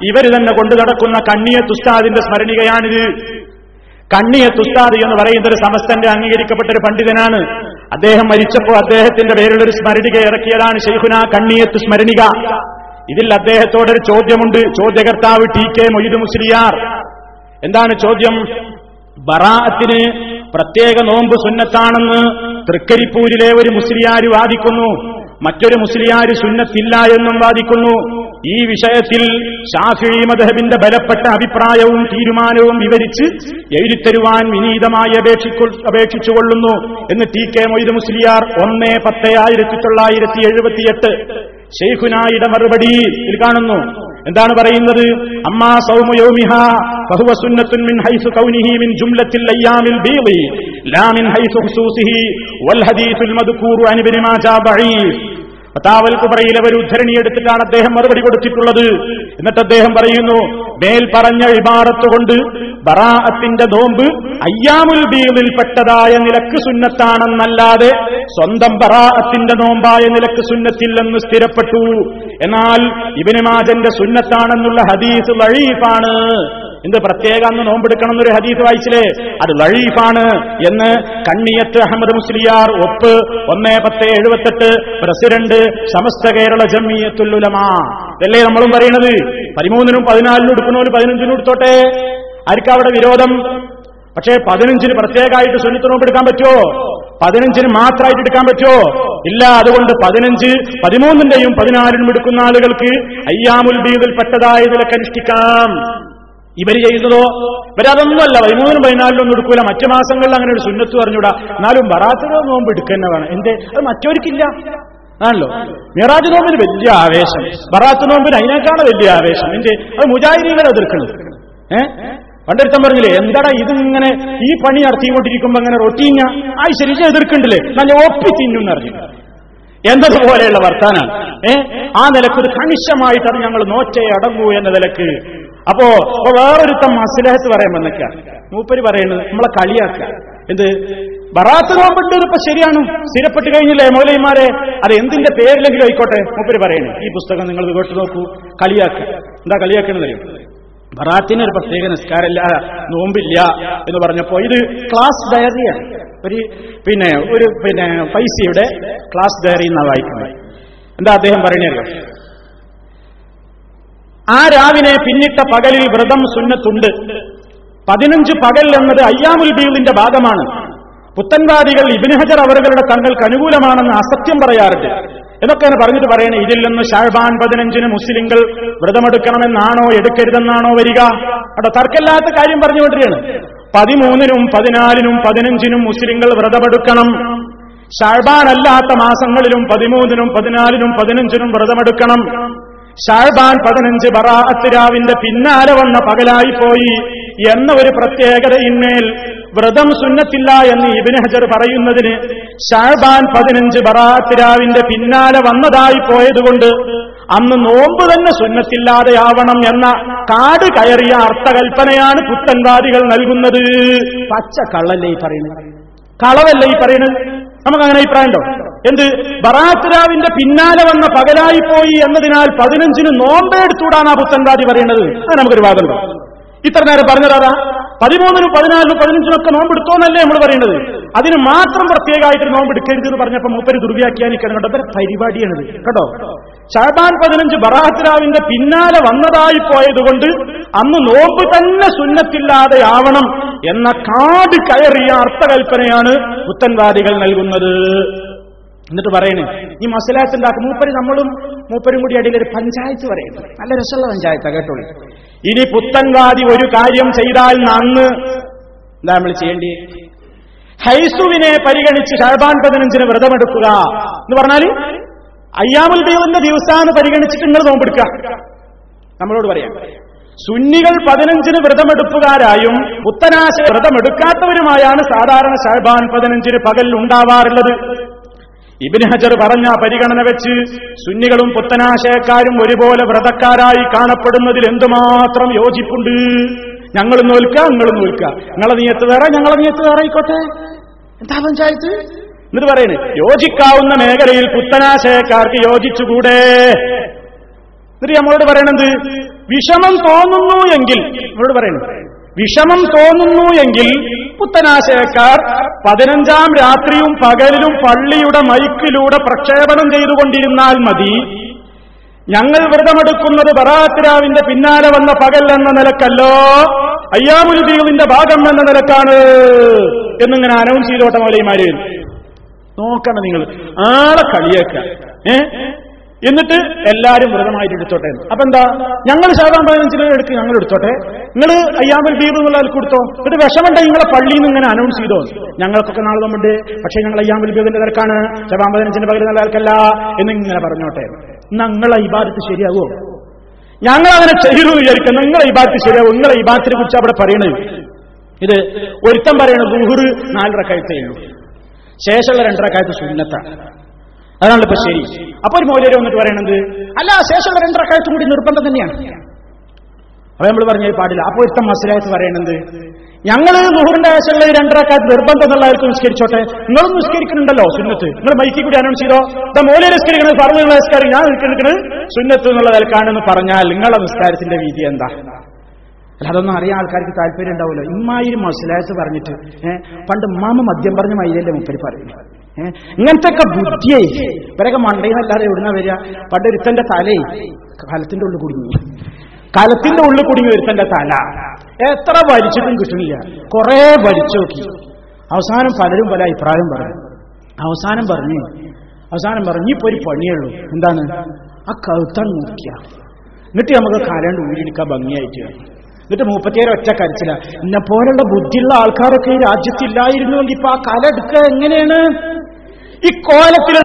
ഇവർ തന്നെ കൊണ്ടു നടക്കുന്ന കണ്ണിയ തുസ്താദിന്റെ സ്മരണികയാണിത്. കണ്ണിയ തുസ്താദ് എന്ന് പറയുന്ന ഒരു സമസ്തന്റെ അംഗീകരിക്കപ്പെട്ട ഒരു പണ്ഡിതനാണ്. അദ്ദേഹം മരിച്ചപ്പോൾ അദ്ദേഹത്തിന്റെ പേരിൽ ഒരു സ്മരണിക ഇറക്കിയതാണ് ഷെയ്ഖുന കണ്ണിയത്ത് സ്മരണിക. ഇതിൽ അദ്ദേഹത്തോടൊരു ചോദ്യമുണ്ട്. ചോദ്യകർത്താവ് ടി കെ മൊയ്തു മുസ്ലിയാർ. എന്താണ് ചോദ്യം? ബറാഅത്തിന് പ്രത്യേക നോമ്പ് സുന്നത്താണെന്ന് തൃക്കരിപ്പൂരിലെ ഒരു മുസ്ലിയാര് വാദിക്കുന്നു. മറ്റൊരു മുസ്ലിയാര് സുന്നത്തില്ല എന്നും വാദിക്കുന്നു. ഈ വിഷയത്തിൽ ഷാഫി മദഹബിന്റെ ബലപ്പെട്ട അഭിപ്രായവും തീരുമാനവും വിവരിച്ച് എഴുതിത്തരുവാൻ വിനീതമായി അപേക്ഷിച്ചുകൊള്ളുന്നു എന്ന് ടി കെ മൊയ്ത് മുസ്ലിയാർ ഒന്ന് പത്ത് ആയിരത്തി തൊള്ളായിരത്തി എഴുപത്തിയെട്ട് ഷെയ്ഖുനായിയുടെ മറുപടിയിൽ കാണുന്നു. എന്താണ് പറയുന്നത് അമ്മാ സൗമയോമിഹ ഫഹുവ സുന്നത്തുൻ മിൻ ഹൈസു കൗനിഹി മിൻ ജുംലത്തിൽ അയ്യാമിൽ ബീളി ലാ മിൻ ഹൈസു ഖുസൂസിഹി വൽ ഹദീസുൽ മദ്കൂറു അൻ ഇബ്നു മാജാ ബഈഫ് ഫതാവൽ കുബറയിൽ അവർ ഉദ്ധരണി എടുത്തിട്ടാണ് അദ്ദേഹം മറുപടി കൊടുത്തിട്ടുള്ളത്. എന്നിട്ട് അദ്ദേഹം പറയുന്നു മേൽ പറഞ്ഞ ഇബാറത്ത് കൊണ്ട് ബറാഅത്തിന്റെ നോമ്പ് അയ്യാമുൽ ബീളിൽപ്പെട്ടതായ നിലയ്ക്ക് സുന്നത്താണെന്നല്ലാതെ സ്വന്തം ബറാഅത്തിന്റെ നോമ്പായ നിലയ്ക്ക് സുന്നത്തില്ലെന്ന് സ്ഥിരപ്പെട്ടു. എന്നാൽ ഇബിന് മാജന്റെ സുന്നത്താണെന്നുള്ള ഹദീസ് ലഴീഫാണ്. എന്ത് പ്രത്യേക അന്ന് നോമ്പെടുക്കണം എന്നൊരു ഹദീസ് വായിച്ചില്ലേ? അത് ലഴീഫാണ് എന്ന് കണ്ണിയത്ത് അഹമ്മദ് മുസ്ലിയാർ ഒപ്പ്. ഒന്ന് പത്ത് എഴുപത്തെട്ട്. പ്രസിഡന്റ് സമസ്ത കേരള ജമ്മിയത്തുല്ലുലമാ ഇതല്ലേ നമ്മളും പറയണത്? പതിമൂന്നിനും പതിനാലിനും എടുക്കണോലും പതിനഞ്ചിനും എടുത്തോട്ടെ? ആർക്കാ അവിടെ വിരോധം? പക്ഷേ പതിനഞ്ചിന് പ്രത്യേകമായിട്ട് സുന്നത്ത് നോമ്പെടുക്കാൻ പറ്റുമോ പതിനഞ്ചിന് മാത്രമായിട്ട് എടുക്കാൻ പറ്റുമോ ഇല്ല അതുകൊണ്ട് പതിനഞ്ച് പതിമൂന്നിന്റെയും പതിനാലിനും എടുക്കുന്ന ആളുകൾക്ക് അയ്യാമുൽ ബീദിൽപ്പെട്ടതായതിലൊക്കെ അനുഷ്ഠിക്കാം. ഇവർ ചെയ്തതോ? ഇവരതൊന്നുമല്ല. പതിമൂന്നും പതിനാലിലും ഒന്നും എടുക്കൂല. മറ്റു മാസങ്ങളിൽ അങ്ങനെ ഒരു സുന്നത്ത് പറഞ്ഞൂടാ എന്നാലും ബറാത്തിനോ നോമ്പ് എടുക്കുന്ന വേണം എന്തേ? അത് മറ്റവർക്കില്ല. ആണല്ലോ? മിറാജ് നോമ്പിന് വലിയ ആവേശം. ബറാത്ത് നോമ്പിന് അതിനേക്കാണ് വലിയ ആവേശം. എന്തേ? അത് മുജാഹിദീകൾ എതിർക്കുന്നത്. ഏഹ് പണ്ടെടുത്തം പറഞ്ഞില്ലേ എന്താടാ ഇതിങ്ങനെ ഈ പണി നടത്തിക്കൊണ്ടിരിക്കുമ്പോ അങ്ങനെ റൊട്ടീഞ്ഞ ആ ശരി എതിർക്കണ്ടില്ലേ? നല്ല ഒപ്പി തിന്നും അറിഞ്ഞു എന്തതുപോലെയുള്ള വർത്താനാണ്? ഏ? ആ നിലയ്ക്ക് ഒരു കണിശമായിട്ട് അത് ഞങ്ങൾ നോറ്റയെ അടങ്ങൂ എന്ന നിലയ്ക്ക് അപ്പോ അപ്പൊ വേറൊരുത്തം മസ്ലഹത്ത് പറയാൻ വന്നേക്ക. മൂപ്പര് പറയുന്നത് നമ്മളെ കളിയാക്ക. എന്ത്? ബറാത്ത് നോമ്പിട്ട് ഇപ്പൊ ശരിയാണ്. സ്ഥിരപ്പെട്ട് കഴിഞ്ഞില്ലേ മൗലൈമാരെ അത് എന്തിന്റെ പേരിലെങ്കിലും ആയിക്കോട്ടെ മൂപ്പര് പറയുന്നു ഈ പുസ്തകം നിങ്ങൾ കേട്ടു നോക്കൂ. കളിയാക്ക. എന്താ കളിയാക്കണെന്ന് അറിയോ? ബറാത്തിന് ഒരു പ്രത്യേക നിസ്കാരമില്ല നോമ്പില്ല എന്ന് പറഞ്ഞപ്പോ ഇത് ക്ലാസ് ഡയറിയാണ്. ഒരു പിന്നെ ഒരു പിന്നെ പൈസയുടെ ക്ലാസ് ഡയറി എന്നാണ് വായിക്കുന്നത്. എന്താ അദ്ദേഹം പറയുന്നത് ആ രാവിനെ പിന്നിട്ട പകലിൽ വ്രതം സുന്നത്തുണ്ട്. പതിനഞ്ച് പകൽ എന്നത് അയ്യാമുൽ ബീളിന്റെ ഭാഗമാണ്. പുത്തൻവാദികൾ ഇബിൻഹജർ അവരുടെ തങ്ങൾക്ക് അനുകൂലമാണെന്ന് അസത്യം പറയാറുണ്ട്. എന്നൊക്കെയാണ് പറഞ്ഞിട്ട് പറയണേ. ഇതിൽ നിന്ന് ഷാഹ്ബാൻ പതിനഞ്ചിന് മുസ്ലിങ്ങൾ വ്രതമെടുക്കണമെന്നാണോ എടുക്കരുതെന്നാണോ വരിക? അവിടെ തർക്കമില്ലാത്ത കാര്യം പറഞ്ഞുകൊണ്ടിരിക്കുകയാണ് പതിമൂന്നിനും പതിനാലിനും പതിനഞ്ചിനും മുസ്ലിങ്ങൾ വ്രതമെടുക്കണം. ഷാഹ്ബാൻ അല്ലാത്ത മാസങ്ങളിലും പതിമൂന്നിനും പതിനാലിനും പതിനഞ്ചിനും വ്രതമെടുക്കണം. ഷാഴ്ബാൻ പതിനഞ്ച് ബറാഅത്തിരാവിന്റെ പിന്നാലെ വന്ന പകലായിപ്പോയി എന്ന ഒരു പ്രത്യേകതയിന്മേൽ വ്രതം സുന്നത്തില്ല എന്ന് ഇബിന് ഹജർ പറയുന്നതിന് ഷാബാൻ പതിനഞ്ച് ബറാത്തിരാവിന്റെ പിന്നാലെ വന്നതായി പോയതുകൊണ്ട് അന്ന് നോമ്പ് തന്നെ സുന്നത്തില്ലാതെയാവണം എന്ന കാട് കയറിയ അർത്ഥകൽപ്പനയാണ് പുത്തൻവാദികൾ നൽകുന്നത്. പച്ച കള്ളല്ലേ ഈ പറയുന്നത്? കളവല്ലേ ഈ പറയുന്നത്? നമുക്ക് അങ്ങനെ അഭിപ്രായമുണ്ടോ? എന്ത്? ബറാത്തിരാവിന്റെ പിന്നാലെ വന്ന പകലായി പോയി എന്നതിനാൽ പതിനഞ്ചിന് നോമ്പെടുത്തൂടാണ് ആ പുത്തൻവാദി പറയുന്നത്. അത് നമുക്കൊരു വാദമുണ്ടോ. ഇത്ര നേരം പറഞ്ഞതാ പതിമൂന്നിനും പതിനാലിനും പതിനഞ്ചിനൊക്കെ നോമ്പെടുത്തോന്നല്ലേ നമ്മൾ പറയുന്നത്. അതിന് മാത്രം പ്രത്യേകമായിട്ട് നോമ്പെടുക്കരുത് എന്ന് പറഞ്ഞപ്പോൾ മൂപ്പര് ദുർവ്യാഖ്യാനിക്കാൻ കേട്ടോ പരിപാടിയാണിത്. കേട്ടോ ഷാബാൻ പതിനഞ്ച് ബറാത്തിരാവിന്റെ പിന്നാലെ വന്നതായി പോയതുകൊണ്ട് അന്ന് നോമ്പ് തന്നെ സുന്നത്തില്ലാതെയാവണം എന്ന കാട് കയറിയ അർത്ഥകൽപ്പനയാണ് പുത്തൻവാദികൾ നൽകുന്നത്. എന്നിട്ട് പറയണേ ഈ മസലാസ് ഉണ്ടാക്കും മൂപ്പര് നമ്മളും മൂപ്പരും കൂടി അടിയിൽ ഒരു പഞ്ചായത്ത് പറയുന്നു. നല്ല രസമുള്ള പഞ്ചായത്താണ് കേട്ടോളൂ. ഇനി പുത്തൻവാദി ഒരു കാര്യം ചെയ്താൽ അന്ന് എന്താ നമ്മൾ ചെയ്യേണ്ടി? ഹൈസുവിനെ പരിഗണിച്ച് ഷഹബാൻ പതിനഞ്ചിന് വ്രതമെടുക്കുക എന്ന് പറഞ്ഞാൽ അയ്യാമുൽ ദൈവന്റെ ദിവസമാണ് പരിഗണിച്ചിട്ട് നിങ്ങൾ നോമ്പെടുക്കുക. നമ്മളോട് പറയാം. സുന്നികൾ പതിനഞ്ചിന് വ്രതമെടുപ്പുകാരായും പുത്തനാശ വ്രതമെടുക്കാത്തവരുമായാണ് സാധാരണ ഷഹബാൻ പതിനഞ്ചിന് പകൽ ഉണ്ടാവാറുള്ളത്. ഇബിൻ ഹജർ പറഞ്ഞ പരിഗണന വെച്ച് സുന്നികളും പുത്തനാശയക്കാരും ഒരുപോലെ വ്രതക്കാരായി കാണപ്പെടുന്നതിൽ എന്തുമാത്രം യോജിപ്പുണ്ട്? ഞങ്ങൾ നോൽക്ക നിങ്ങൾ നോൽക്ക. നിങ്ങളെ നീയത്ത് വേറെ ഞങ്ങളെ നീയത്ത് വേറെ ആയിക്കോട്ടെ. എന്താ പഞ്ചായത്ത്? എന്നിട്ട് പറയുന്നത് യോജിക്കാവുന്ന മേഖലയിൽ പുത്തനാശയക്കാർക്ക് യോജിച്ചുകൂടെ? എന്നിട്ട് നമ്മളോട് പറയണത് വിഷമം തോന്നുന്നു എങ്കിൽ നമ്മളോട് പറയണത് വിഷമം തോന്നുന്നു എങ്കിൽ പുത്തനാശയക്കാർ പതിനഞ്ചാം രാത്രിയും പകലിലും പള്ളിയുടെ മൈക്കിലൂടെ പ്രക്ഷേപണം ചെയ്തുകൊണ്ടിരുന്നാൽ മതി. ഞങ്ങൾ വ്രതമെടുക്കുന്നത് ബറാത്തിരാവിന്റെ പിന്നാലെ വന്ന പകൽ എന്ന നിലക്കല്ലോ. അയ്യാമുരുദീവിന്റെ ഭാഗം എന്ന നിലക്കാണ് എന്നിങ്ങനെ അനൗൺസ് ചെയ്തോട്ടെ മൗലൈമാര് നോക്കണം നിങ്ങൾ. ആളെ കളിയേക്ക. ഏ? എന്നിട്ട് എല്ലാരും വ്രതമായിട്ട് എടുത്തോട്ടെ. അപ്പൊ എന്താ? ഞങ്ങൾ ശാതാം പതിനഞ്ചിന് എടുക്കുക ഞങ്ങൾ എടുത്തോട്ടെ. നിങ്ങൾ അയ്യാമൽ ബീബ് എന്നുള്ള കൊടുത്തോ എന്നിട്ട് വിഷമുണ്ട് നിങ്ങളെ പള്ളിയിൽ നിന്ന് ഇങ്ങനെ അനൗൺസ് ചെയ്തോ? ഞങ്ങൾക്കൊക്കെ നാളെ നമ്മുണ്ട് പക്ഷേ ഞങ്ങൾ അയ്യാമൽ ബീബിന്റെ തിരക്കാണ്. ശബാം പതിനഞ്ചിന് പകരം നല്ല ആൾക്കല്ല എന്നിങ്ങനെ പറഞ്ഞോട്ടെ. നിങ്ങളെ ഇബാദത്ത് ശരിയാകുമോ ഞങ്ങൾ അങ്ങനെ ചെയ്തു വിചാരിക്കാം. നിങ്ങളെ ഇബാദത്ത് ശരിയാവും? നിങ്ങളെ ഇബാദത്തിനെ കുറിച്ച് അവിടെ പറയണത്? ഇത് ഒരുത്തം പറയണത് നാലര ഉള്ളൂ. ശേഷമുള്ള രണ്ടരക്കായത്ത് സുന്നത്താണ്. അതാണല്ലോ ഇപ്പൊ ശരി. അപ്പൊ ഒരു മൗലര് വന്നിട്ട് പറയണത് അല്ല ശേഷമുള്ള രണ്ടരക്കായത്തും കൂടി നിർബന്ധം തന്നെയാണ്. അപ്പൊ നമ്മൾ പറഞ്ഞ പാടില്ല അപ്പൊ ഒരുത്തം മസിലായിട്ട് പറയണത് ഞങ്ങൾ നുഹറിന്റെ ആവശ്യമുള്ള രണ്ടരക്കാലത്ത് നിർബന്ധം എന്നുള്ളവർക്ക് നിസ്കരിച്ചോട്ടെ. നിങ്ങളും നിസ്കരിക്കുന്നുണ്ടല്ലോ സുന്നത്ത്. നിങ്ങൾ മൈക്കി കൂടി അനൗൺസ് ചെയ്തോ? ഇതാ മൂല നിസ്കരിക്കണത് പറഞ്ഞു നിസ്കാരം ഞാൻ നിൽക്കുന്നത് സുന്നത്ത് എന്നുള്ള നിലക്കാണെന്ന് പറഞ്ഞാൽ നിങ്ങളുടെ നിസ്കാരത്തിന്റെ വീതി എന്താ? അല്ല അതൊന്നും അറിയാൻ ആൾക്കാർക്ക് താല്പര്യം ഉണ്ടാവില്ല ഇമ്മായിരം മസിലായത്ത് പറഞ്ഞിട്ട് പണ്ട് മാമ മദ്യം പറഞ്ഞ മൈലല്ലേ മുപ്പരി പറയുന്നത്. ഏഹ് ഇങ്ങനത്തെ ഒക്കെ ബുദ്ധിയേ ഇവരൊക്കെ മണ്ടയെന്നല്ലാതെ എവിടുന്ന വരിക? പണ്ട് ഒരുത്തന്റെ തലേ കാലത്തിന്റെ ഉള്ളിൽ കുടുങ്ങി. കാലത്തിന്റെ ഉള്ളിൽ കുടുങ്ങി ഒരുത്തന്റെ തല. എത്ര വലിച്ചിട്ടും കിട്ടുന്നില്ല. കുറെ വലിച്ചു നോക്കി. അവസാനം പലരും പല അഭിപ്രായം പറഞ്ഞു. അവസാനം പറഞ്ഞു അവസാനം പറഞ്ഞു ഇപ്പൊ ഒരു പണിയുള്ളൂ. എന്താണ്? ആ കഴുത്തം നോക്കിയ എന്നിട്ട് നമുക്ക് കാലാണ്ട് ഊരിയെടുക്കാൻ ഭംഗിയായിട്ട് എന്നിട്ട് മൂപ്പത്തിയേരെ ഒറ്റ കരച്ചില്ല എന്നെ പോലുള്ള ബുദ്ധിയുള്ള ആൾക്കാരൊക്കെ ഈ രാജ്യത്തില്ലായിരുന്നുവെങ്കിൽ ഇപ്പൊ ആ കല എടുക്കുക എങ്ങനെയാണ്? ഈ കോലത്തിൽ